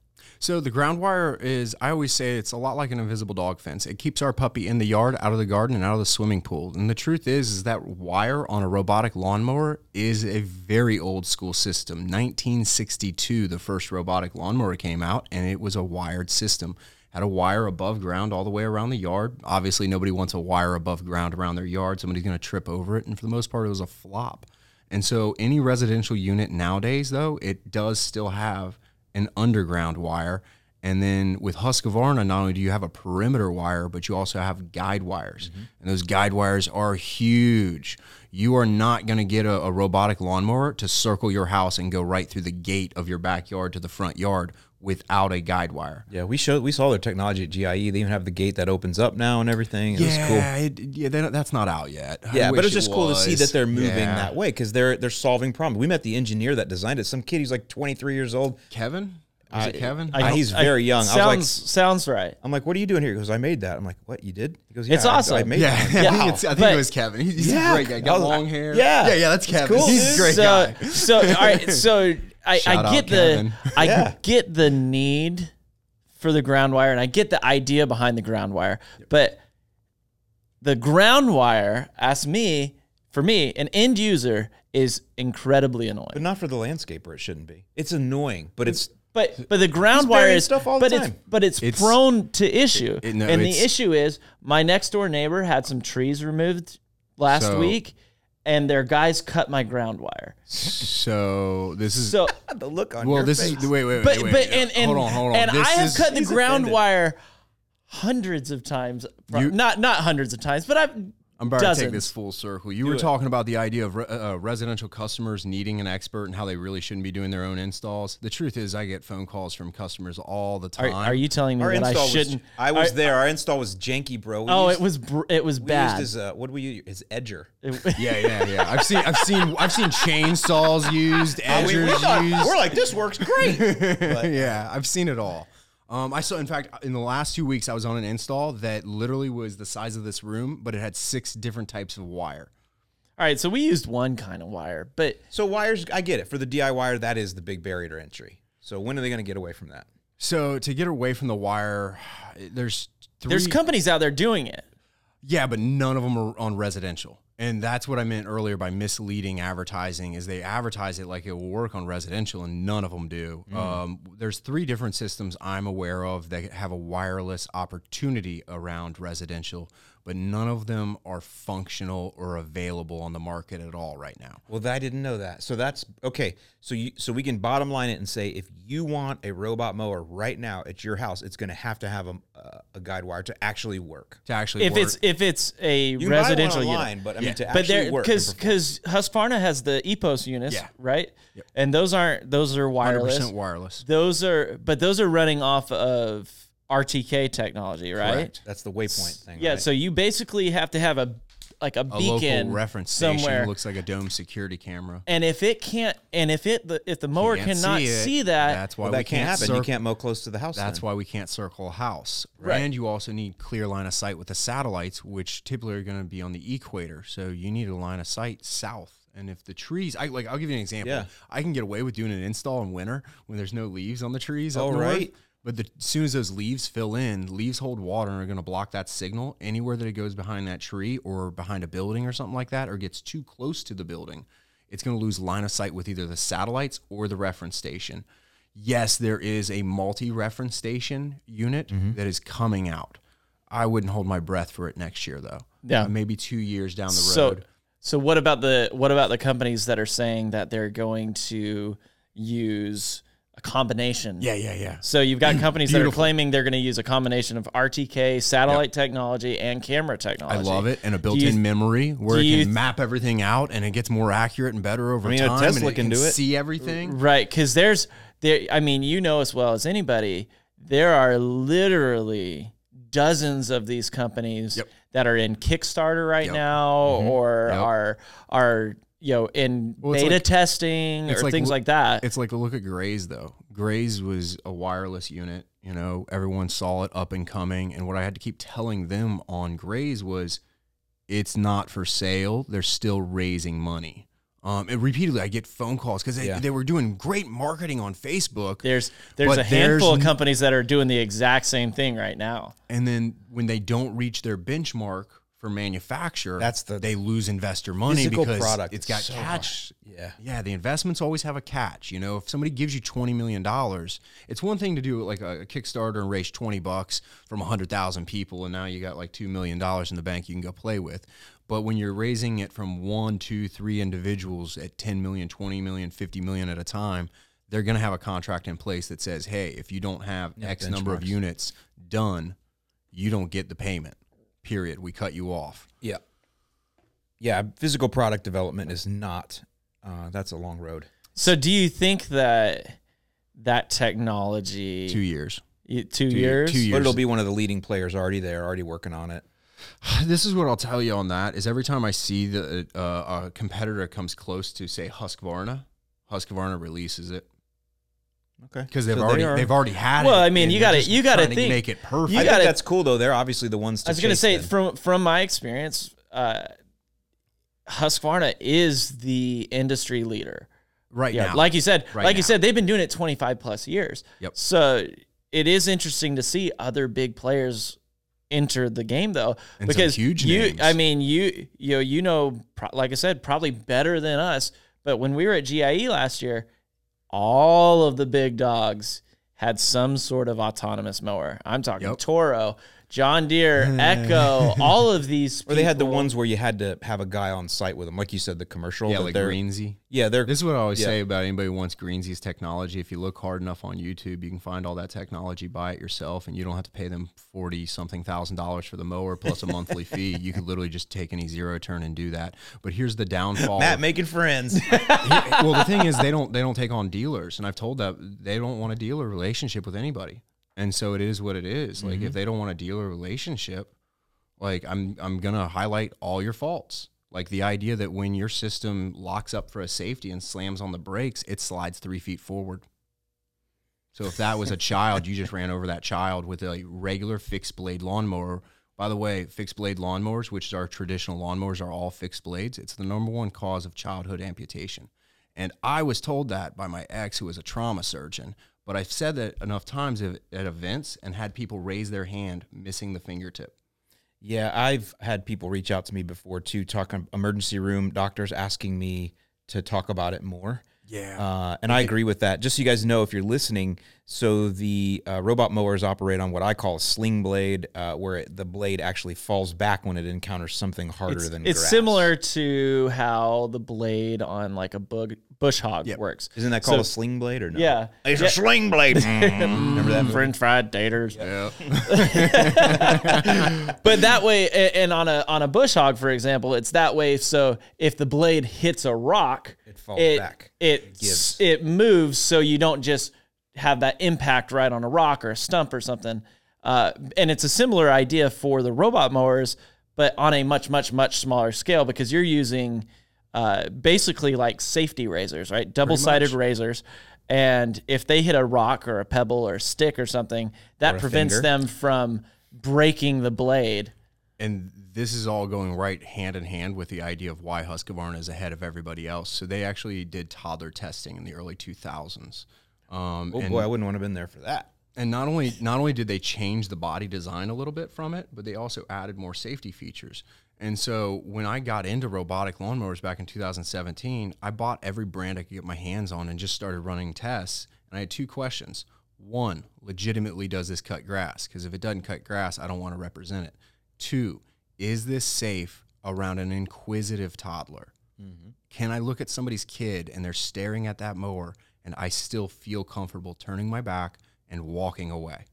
So the ground wire is, I always say it's a lot like an invisible dog fence. It keeps our puppy in the yard, out of the garden, and out of the swimming pool. And the truth is, is that wire on a robotic lawnmower is a very old school system. 1962, the first robotic lawnmower came out, and it was a wired system. Had a wire above ground all the way around the yard. Obviously, nobody wants a wire above ground around their yard. Somebody's going to trip over it, and for the most part, it was a flop. And so, any residential unit nowadays, though, it does still have an underground wire. And then with Husqvarna, not only do you have a perimeter wire, but you also have guide wires. Mm-hmm. And those guide wires are huge. You are not going to get a, a robotic lawnmower to circle your house and go right through the gate of your backyard to the front yard without a guide wire. Yeah, we showed we saw their technology at GIE. They even have the gate that opens up now and everything. It was cool. Yeah, it, yeah, that's not out yet. I Yeah, but it's just it cool to see that they're moving Yeah. that way because they're they're solving problems. We met the engineer that designed it. Some kid, he's like 23 years old. Kevin? Was it Kevin? I- he's very young. I was Sounds like- sounds right. I'm like, what are you doing here? He goes, I made that. I'm like, what? You did? He goes, It's I- awesome. I made yeah, that. I I'm think, "Wow." it's, I think But- it was Kevin. He's, he's Yeah. a great guy. Got was- long hair. yeah. yeah, yeah. That's Kevin. cool, he's a dude. great so, guy. So all right, so I, Shout I out get the Kevin. I Yeah. get the need for the ground wire, and I get the idea behind the ground wire, but the ground wire, ask me, for me, an end user is incredibly annoying. But annoying. not for the landscaper. It shouldn't be. It's annoying, but it's But but the ground He's wire is stuff all the but it's but it's, It's- prone to issue. it- no, and the it's- issue is my next door neighbor had some trees removed last So- week, and their guys cut my ground wire. So this is So the look on well. your This face. is wait, wait, but wait, wait. but and and hold on, hold on. and This I have is- cut the He's ground offended. wire hundreds of times. You- not not hundreds of times, but I've I'm about to take this full circle. You were talking about the idea of re- uh, residential customers needing an expert and how they really shouldn't be doing their own installs. The truth is, I get phone calls from customers all the time. are you telling me Our that I install was. shouldn't? I was are- there. Our install was janky, bro. We Oh, used, it was br- it was we bad. used his uh, what do we use? His edger. It- Yeah, yeah, yeah. I've seen, I've seen, I've seen chainsaws used, Uh, we, we edgers thought- used. we're like, this works great. But- yeah, I've seen it all. Um, I saw, in fact, in the last two weeks, I was on an install that literally was the size of this room, but it had six different types of wire. All right, so we used one kind of wire, but so wires, I get it. For the DI wire, that is the big barrier to entry. So when are they going to get away from that? So to get away from the wire, there's three. there's companies out there doing it. Yeah, but none of them are on residential. And that's what I meant earlier by misleading advertising is they advertise it like it will work on residential and none of them do. Um, there's three different systems I'm aware of that have a wireless opportunity around residential, but none of them are functional or available on the market at all right now. Well, I didn't know that. So that's okay. So you so we can bottom line it and say if you want a robot mower right now at your house, it's going to have to have a, uh, a guide wire to actually work. To actually If work. it's if it's a You residential buy one unit. but I mean Yeah. to but actually there work. because because Husqvarna has the EPOS units, Yeah. right? And those aren't those are 100% wireless. wireless. Those are but those are running off of RTK technology, right? Correct. That's the waypoint thing. Yeah, right? so you basically have to have a like a, A beacon local reference somewhere. station looks like a dome security camera. and if it can't and if it the if the mower Can't cannot see, see, that, That's why well, we that can't happen. You can't mow close to the house. That's then. why we can't circle a house. Right. And you also need clear line of sight with the satellites, which typically are going to be on the equator. So you need a line of sight south. And if the trees, I like, I'll give you an example. Yeah. I can get away with doing an install in winter when there's no leaves on the trees. Up Oh, north. But the, as soon as those leaves fill in, leaves hold water and are going to block that signal. Anywhere that it goes behind that tree or behind a building or something like that, or gets too close to the building, it's going to lose line of sight with either the satellites or the reference station. Yes, there is a multi reference station unit Mm-hmm. that is coming out. I wouldn't hold my breath for it next year, though. Yeah. Uh, maybe two years down the so road. so what about the what about the companies that are saying that they're going to use a combination? yeah, yeah, yeah. So you've got companies that are claiming they're going to use a combination of RTK, satellite technology, and camera technology. I love it. And a Do built you- in memory where it can th- map everything out and it gets more accurate and better over I mean, time. Tesla and can do it. See everything. Right, because there's there. I mean, you know as well as anybody, there are literally dozens of these companies Yep. that are in Kickstarter right Yep. now, mm-hmm. or Yep. are are you know in Well, beta like- testing or like things lo- like that. It's like look at Graze though. Graze was a wireless unit. You know, everyone saw it up and coming. And what I had to keep telling them on Graze was, it's not for sale. They're still raising money. Um, and repeatedly, I get phone calls because they, Yeah. they were doing great marketing on Facebook. There's there's a handful there's of companies that are doing the exact same thing right now. and then when they don't reach their benchmark for manufacture, That's the they lose investor money because product it's got so catch. Yeah. Yeah, the investments always have a catch. You know, if somebody gives you twenty million dollars, it's one thing to do like a, Kickstarter and raise twenty bucks from hundred thousand people, and now you got like two million dollars in the bank you can go play with. But when you're raising it from one, two, three individuals at 10 million, 20 million, 50 million at a time, they're going to have a contract in place that says, hey, if you don't have X number of units done, you don't get the payment. Period. We cut you off. Yeah. Yeah. Physical product development is not. Uh, that's a long road. So do you think that that technology Two years. two, Two- years? two years. But it'll be one of the leading players already there, already working on it. This is what I'll tell you on that is every time I see that uh, a competitor comes close to say Husqvarna, Husqvarna releases it Okay. because they've So they already are- they've already had it. Well, I mean, and you they're gotta- just you gotta trying to think- make it perfect. You I gotta- think that's cool though. They're obviously the ones. To I was gonna chase say then. from from my experience, uh, Husqvarna is the industry leader. right Yeah, now. like you said, Right like you now. said, they've been doing it 25 plus years. Yep. So it is interesting to see other big players enter the game though, And some because huge you, names. I mean, you, you know, you know, pro- like I said, probably better than us. But when we were at GIE last year, all of the big dogs had some sort of autonomous mower. I'm talking Yep. Toro, John Deere, Echo, all of these. Or they had the people- ones where you had to have a guy on site with them, like you said, the commercial. yeah, that like they're- Greenzie. Yeah, they're This is what I always Yeah. say about anybody who wants Greenzie's technology. If you look hard enough on YouTube, you can find all that technology, buy it yourself, and you don't have to pay them forty something thousand dollars for the mower plus a monthly fee. You could literally just take any zero turn and do that. But here's the downfall. Matt making friends. well, the thing is, they don't they don't take on dealers, and I've told that they don't want a dealer relationship with anybody, and so it is what it is. Like if mm-hmm. they don't want to deal a relationship, like I'm I'm gonna highlight all your faults. Like the idea that when your system locks up for a safety and slams on the brakes, it slides three feet forward. So if that was a child, you just ran over that child with a regular fixed blade lawnmower. By the way, fixed blade lawnmowers, which are traditional lawnmowers, are all fixed blades. It's the number one cause of childhood amputation. And I was told that by my ex, who was a trauma surgeon. But I've said that enough times at at events and had people raise their hand missing the fingertip. Yeah, I've had people reach out to me before too, talking emergency room doctors asking me to talk about it more. Yeah. Uh, and I agree with that. Just so you guys know, if you're listening, so the uh, robot mowers operate on what I call a sling blade, uh, where it, the blade actually falls back when it encounters something harder It's, than it's grass. similar to how the blade on like a bug, bush hog Yep. works. Isn't that called So- a sling blade or no? Yeah. It's Yeah. a sling blade. Remember that? French fried taters. yeah. But that way, and on a on a bush hog, for example, it's that way. So if the blade hits a rock, It falls it, back. It gives. it moves, so you don't just have that impact right on a rock or a stump or something. Uh, and it's a similar idea for the robot mowers, but on a much much much smaller scale because you're using uh, basically like safety razors, right? Double sided razors. And if they hit a rock or a pebble or a stick or something, that a prevents finger. them from breaking the blade. and this is all going right hand in hand with the idea of why Husqvarna is ahead of everybody else. So they actually did toddler testing in the early 2000s. Um, Oh and, boy, I wouldn't want to have been there for that. and not only not only did they change the body design a little bit from it, but they also added more safety features. And so when I got into robotic lawnmowers back in 2017, I bought every brand I could get my hands on and just started running tests. And I had two questions. One, legitimately, does this cut grass? Because if it doesn't cut grass, I don't want to represent it. Two, is this safe around an inquisitive toddler? Mm-hmm. Can I look at somebody's kid and they're staring at that mower and I still feel comfortable turning my back and walking away,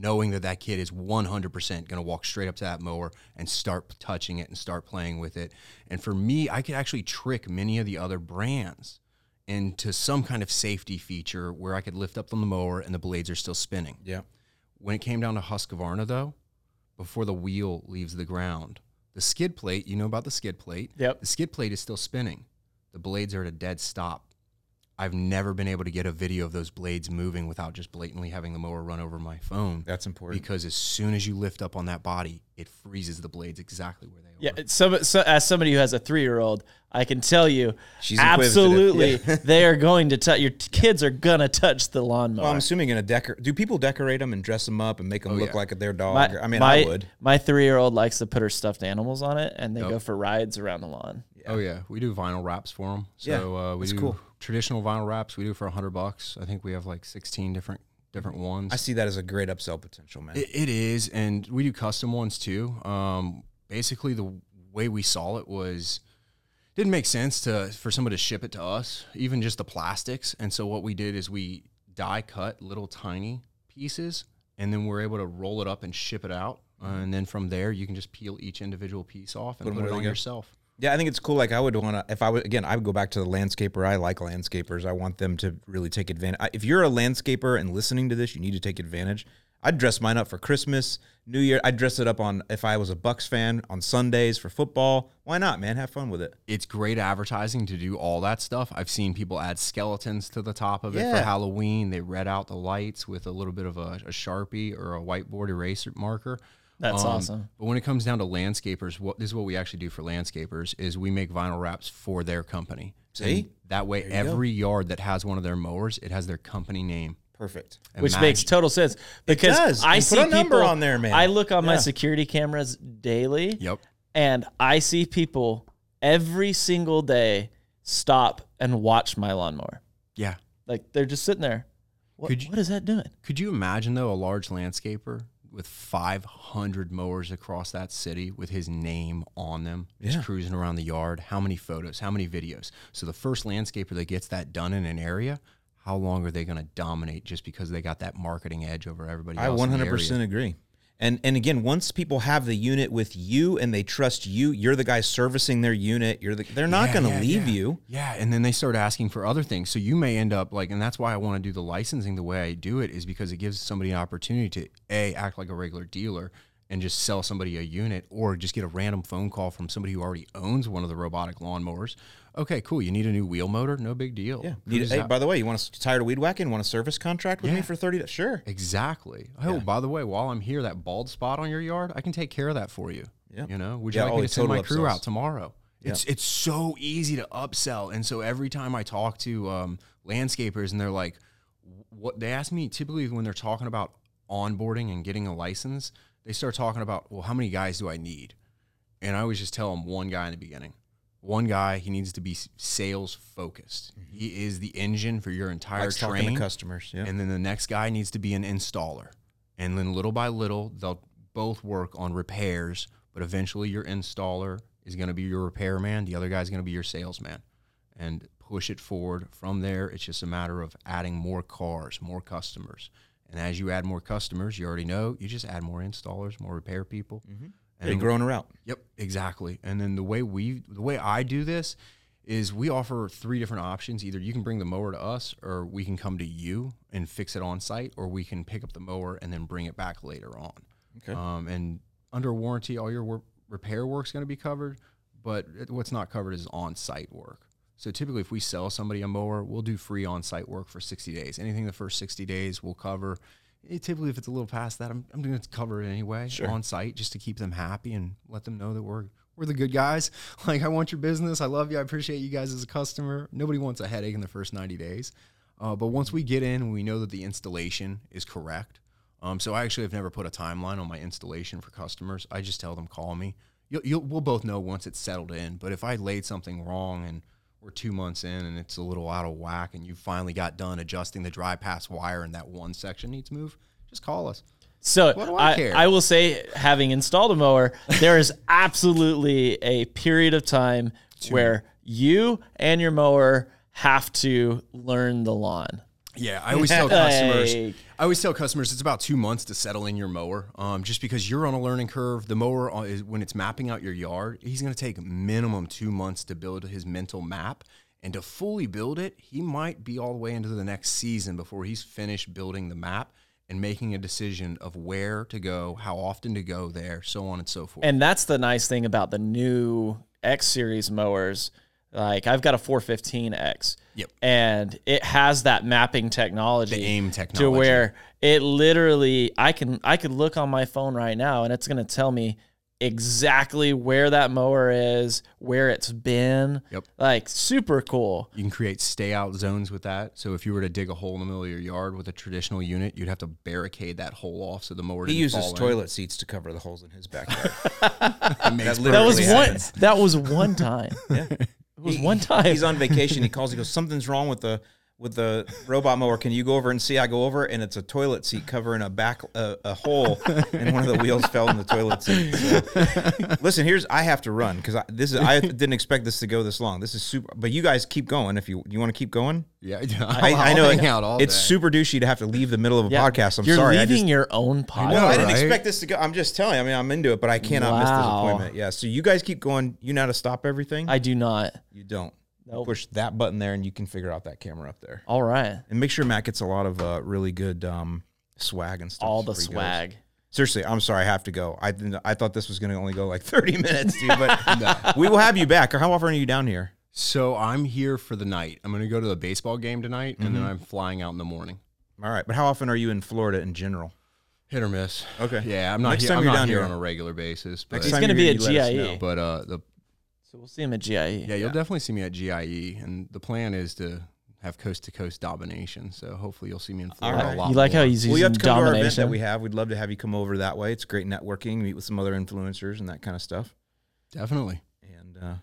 knowing that that kid is 100% going to walk straight up to that mower and start touching it and start playing with it. And for me, I could actually trick many of the other brands into some kind of safety feature where I could lift up on the mower and the blades are still spinning. Yeah. When it came down to Husqvarna, though, before the wheel leaves the ground, the skid plate, you know about the skid plate. Yep. The skid plate is still spinning. The blades are at a dead stop. I've never been able to get a video of those blades moving without just blatantly having the mower run over my phone. That's important. Because as soon as you lift up on that body, it freezes the blades exactly where they are. Yeah, it's some, so as somebody who has a three year old, I can tell you, She's absolutely, yeah. they are going to touch. Your t- kids are gonna touch the lawnmower. Well, I'm assuming in a decor. Do people decorate them and dress them up and make them oh, look yeah. like their dog? my, I mean, my, I would. My three year old likes to put her stuffed animals on it, and they Yep. go for rides around the lawn. Oh yeah, we do vinyl wraps for them. So Yeah, uh, we do cool. traditional vinyl wraps. We do for a hundred bucks. I think we have like sixteen different different ones. I see that as a great upsell potential, man. It, it is, and we do custom ones too. Um, basically, the way we saw it was didn't make sense to for somebody to ship it to us, even just the plastics. And so what we did is we die cut little tiny pieces, and then we're able to roll it up and ship it out. Uh, and then from there, you can just peel each individual piece off and Put put, it on yourself. Yeah, I think it's cool. Like I would want to, if I would again, I would go back to the landscaper. I like landscapers. I want them to really take advantage. If you're a landscaper and listening to this, you need to take advantage. I'd dress mine up for Christmas, New Year. I'd dress it up on if I was a Bucs fan on Sundays for football. Why not, man? Have fun with it. It's great advertising to do all that stuff. I've seen people add skeletons to the top of it Yeah. for Halloween. They red out the lights with a little bit of a, a sharpie or a whiteboard eraser marker. That's Um, awesome. But when it comes down to landscapers, what this is what we actually do for landscapers is we make vinyl wraps for their company. See? And that way, every yard that has one of their mowers, it has their company name. Perfect. Which Imagine- makes total sense because does. I And see put a number people on there, man. I look on my security cameras daily, Yep. and I see people every single day stop and watch my lawnmower. Yeah. Like they're just sitting there. What, you- what is that doing? Could you imagine though a large landscaper with 500 mowers across that city with his name on them, Yeah. just cruising around the yard? How many photos? How many videos? So the first landscaper that gets that done in an area, how long are they going to dominate just because they got that marketing edge over everybody I else? in the 100% area? agree. And and again, once people have the unit with you and they trust you, you're the guy servicing their unit. You're the they're not Yeah, going to yeah, leave yeah. you. Yeah, and then they start asking for other things. So you may end up like, and that's why I want to do the licensing the way I do it is because it gives somebody an opportunity to a act like a regular dealer and just sell somebody a unit, or just get a random phone call from somebody who already owns one of the robotic lawnmowers. Okay, cool. You need a new wheel motor? No big deal. Yeah. Need, hey, out. by the way, you want to tired of weed whacking? Want a service contract with me for 30 days? Sure. Exactly. Oh, by the way, while I'm here, that bald spot on your yard, I can take care of that for you. Yeah. You know, would you Yeah, like oh, me to send my total crew upsells. out tomorrow? It's it's so easy to upsell, and so every time I talk to um, landscapers, and they're like, what they ask me typically when they're talking about onboarding and getting a license, they start talking about, well, how many guys do I need? And I always just tell them one guy in the beginning. One guy, he needs to be sales focused. He is the engine for your entire Mm-hmm. Likes train. to customers. Yeah. And then the next guy needs to be an installer. And then little by little, they'll both work on repairs, but eventually your installer is going to be your repairman. The other guy's going to be your salesman. And push it forward. From there, it's just a matter of adding more cars, more customers. And as you add more customers, you already know, you just add more installers, more repair people. Mm-hmm. And growing her out. Yep, exactly. And then the way we, the way I do this is we offer three different options. Either you can bring the mower to us, or we can come to you and fix it on site, or we can pick up the mower and then bring it back later on. Okay. Um, and under warranty, all your wor- repair work's going to be covered, but it- what's not covered is on site work. So typically, if we sell somebody a mower, we'll do free on site work for 60 days. Anything the first 60 days we'll cover. Typically, if it's a little past that, I'm, I'm going to cover it anyway Sure. on site just to keep them happy and let them know that we're we're the good guys. Like I want your business. I love you. I appreciate you guys as a customer. Nobody wants a headache in the first 90 days. Uh, but once we get in and we know that the installation is correct, um, so I actually have never put a timeline on my installation for customers. I just tell them call me. You'll, you'll, we'll both know once it's settled in. But if I laid something wrong and we're two months in and it's a little out of whack and you finally got done adjusting the dry pass wire and that one section needs move, just call us. So I I? I will say, having installed a mower, there is absolutely a period of time where you and your mower have to learn the lawn. Yeah, I always tell customers. Like- I always tell customers it's about two months to settle in your mower. Um, just because you're on a learning curve, the mower uh, is when it's mapping out your yard, he's going to take minimum two months to build his mental map, and to fully build it, he might be all the way into the next season before he's finished building the map and making a decision of where to go, how often to go there, so on and so forth. And that's the nice thing about the new X series mowers. Like I've got a 415X. Yep. And it has that mapping technology. The aim To where it literally I can I could look on my phone right now and it's gonna tell me exactly where that mower is, where it's been. Yep. Like super cool. You can create stay out zones with that. So if you were to dig a hole in the middle of your yard with a traditional unit, you'd have to barricade that hole off so the mower He didn't uses fall in. He uses toilet seats to cover the holes in his backyard. That That was Literally one that was one time. yeah. It was one time. He's on vacation. He calls. He goes, "Something's wrong with the with the robot mower. Can you go over and see? I go over and it's a toilet seat covering a back uh, a hole, and one of the wheels fell in the toilet seat. So, listen, here's I have to run because this is I didn't expect this to go this long. This is super, but you guys keep going if you you want to keep going. Yeah, I, I'll, I know I'll it- hang out all it's day. super douchey to have to leave the middle of a Yeah. podcast. I'm You're sorry. I leaving just, your own podcast. no, I didn't right? expect this to go. I'm just telling you. I mean, I'm into it, but I cannot miss this appointment. Yeah. So you guys keep going. You know how to stop everything. I do not. you don't. You Nope. Push that button there, and you can figure out that camera up there. All right. And make sure Matt gets a lot of uh, really good um, swag and stuff. All the before he goes. swag. Seriously, I'm sorry, I have to go. I I thought this was going to only go like 30 minutes, dude. But we will have you back. How often are you down here? So I'm here for the night. I'm going to go to the baseball game tonight, and then Mm-hmm. I'm flying out in the morning. All right, but how often are you in Florida in general? Hit or miss. Okay. Yeah, I'm not Next here. time I'm you're not down here here- on a regular basis. But, Next He's gonna be here, a you GIE. but uh, the So we'll see him at GIE. yeah, you'll definitely see me at GIE, and the plan is to have coast to coast domination. So hopefully you'll see me in Florida right. a lot. You like how more. he's Well, you have to come to our event that we have. We'd love to have you come over that way. It's great networking, meet with some other influencers and that kind of stuff. definitely. And uh,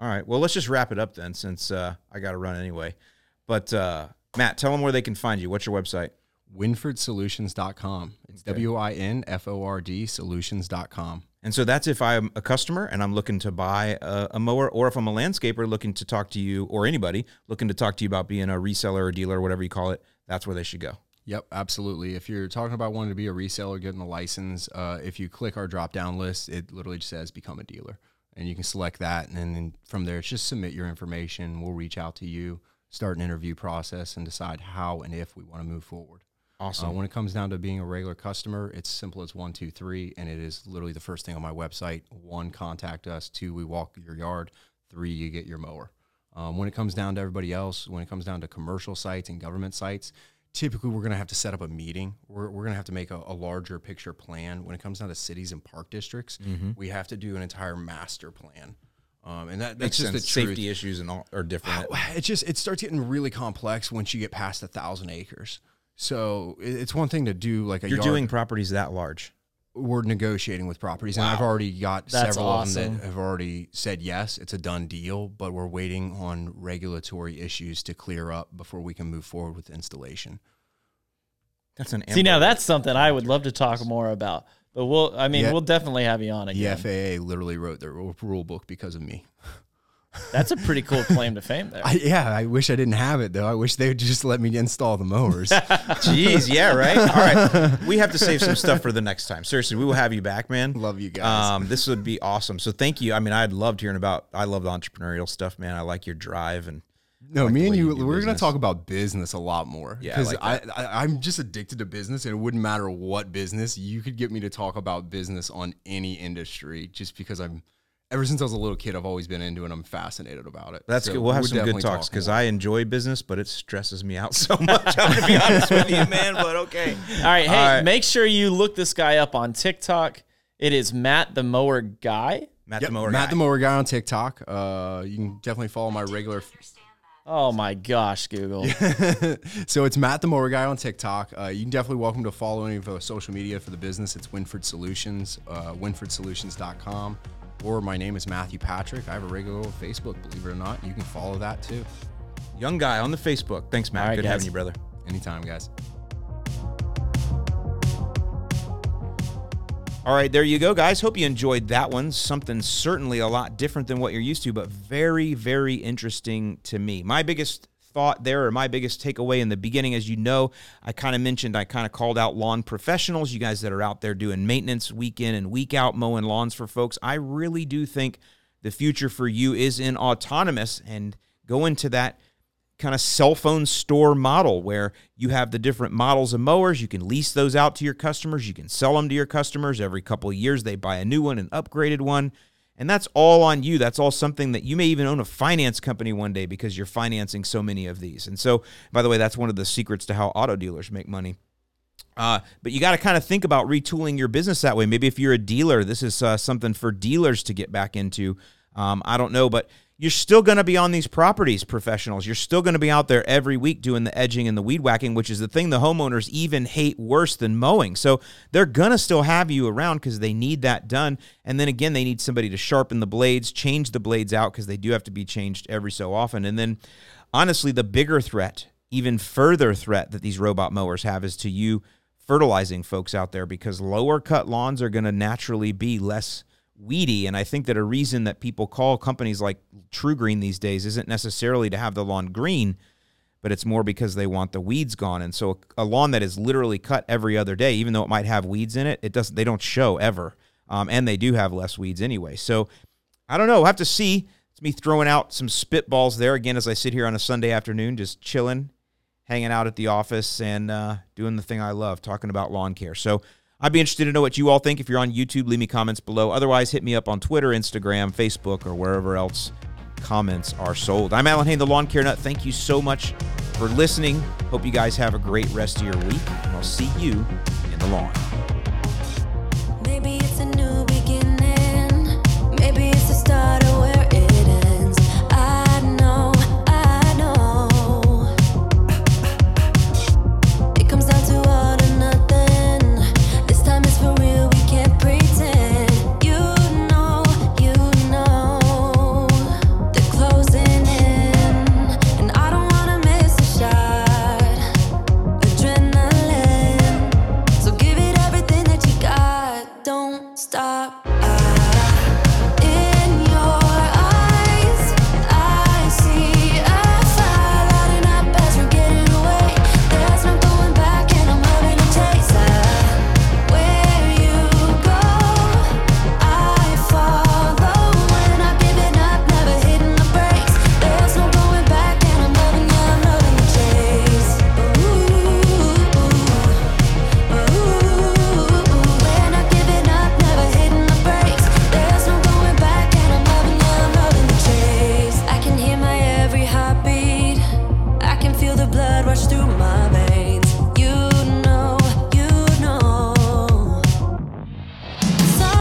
all right, well, let's just wrap it up then, since uh, I got to run anyway. But uh, Matt, tell them where they can find you. What's your website? WinfordSolutions.com. It's W I N F O R D Solutions.com. And so that's if I'm a customer and I'm looking to buy a, a mower, or if I'm a landscaper looking to talk to you, or anybody looking to talk to you about being a reseller or dealer, or whatever you call it. That's where they should go. Yep, absolutely. If you're talking about wanting to be a reseller, getting a license, uh, if you click our drop down list, it literally just says become a dealer. And you can select that. And then from there, it's just submit your information. We'll reach out to you, start an interview process, and decide how and if we want to move forward. Awesome. Uh, when it comes down to being a regular customer, it's simple as one, two, three, and it is literally the first thing on my website. One, contact us. Two, we walk your yard. Three, you get your mower. Um, when it comes down to everybody else, when it comes down to commercial sites and government sites, typically we're going to have to set up a meeting. We're, we're going to have to make a, a larger picture plan. When it comes down to cities and park districts, we have to do an entire master plan. Um, and that, Makes that's just sense. the truth. Safety issues and all are different. It just it starts getting really complex once you get past a thousand acres. So it's one thing to do like a You're yard. doing properties that large. we're negotiating with properties, and I've already got That's several of them that have already said yes, it's a done deal. But we're waiting on regulatory issues to clear up before we can move forward with installation. That's an See, now that's something I would love to talk more about. But we'll, I mean, Yeah. we'll definitely have you on again. The. FAA literally wrote their rule rule book because of me. That's a pretty cool claim to fame there. I, yeah, I wish I didn't have it though. I wish they would just let me install the mowers. Jeez, yeah, right. All right, we have to save some stuff for the next time. Seriously, we will have you back, man. Love you guys. Um, this would be awesome. So thank you. I mean, I'd loved hearing about. I love the entrepreneurial stuff, man. I like your drive and No, like me and you, you we're going to talk about business a lot more. Yeah, I because like I. I, I'm just addicted to business, and it wouldn't matter what business you could get me to talk about business on any industry, just because I'm. Ever since I was a little kid, I've always been into it. and I'm fascinated about it. that's So good. We'll have some good talks because more. I enjoy business, but it stresses me out so much. I'm gonna be honest with you, man. But okay. All right, hey, All right. make sure you look this guy up on TikTok. It is Matt the Mower Guy. Matt Yep, the mower Matt guy. the mower guy on TikTok. Uh, you can definitely follow my regular. Oh my gosh, Google. so it's Matt the mower guy on TikTok. Uh, you can definitely welcome to follow any of our social media for the business. It's Winford Solutions, uh, WinfordSolutions.com, or my name is Matthew Patrick. I have a regular Facebook, believe it or not. You can follow that too. Young guy on the Facebook. Thanks, Matt. Right, good guys. having you, brother. Anytime, guys. All right, there you go, guys. Hope you enjoyed that one. Something certainly a lot different than what you're used to, but very, very interesting to me. My biggest thought there, or my biggest takeaway in the beginning, as you know, I kind of mentioned, I kind of called out lawn professionals, you guys that are out there doing maintenance week in and week out, mowing lawns for folks. I really do think the future for you is in autonomous and go into that kind of cell phone store model where you have the different models of mowers. You can lease those out to your customers. You can sell them to your customers every couple of years. They buy a new one, an upgraded one. And that's all on you. That's all something that you may even own a finance company one day because you're financing so many of these. And so, by the way, that's one of the secrets to how auto dealers make money. Uh, but you got to kind of think about retooling your business that way. Maybe if you're a dealer, this is uh, something for dealers to get back into. Um, I don't know, but you're still going to be on these properties, professionals. You're still going to be out there every week doing the edging and the weed whacking, which is the thing the homeowners even hate worse than mowing. So they're going to still have you around because they need that done. And then again, they need somebody to sharpen the blades, change the blades out because they do have to be changed every so often. And then honestly, the bigger threat even further threat that these robot mowers have is to you fertilizing folks out there because lower cut lawns are going to naturally be less weedy. And I think that a reason that people call companies like TruGreen these days isn't necessarily to have the lawn green, but it's more because they want the weeds gone. And so a lawn that is literally cut every other day, even though it might have weeds in it, it doesn't. They don't show ever, um, and they do have less weeds anyway. So I don't know. We'll have to see. It's me throwing out some spitballs there again as I sit here on a Sunday afternoon, just chilling, hanging out at the office, and uh, doing the thing I love, talking about lawn care. So. I'd be interested to know what you all think. If you're on YouTube, leave me comments below. Otherwise, hit me up on Twitter, Instagram, Facebook, or wherever else comments are sold. I'm Allyn Hane, the Lawn Care Nut. Thank you so much for listening. Hope you guys have a great rest of your week, and I'll see you in the lawn.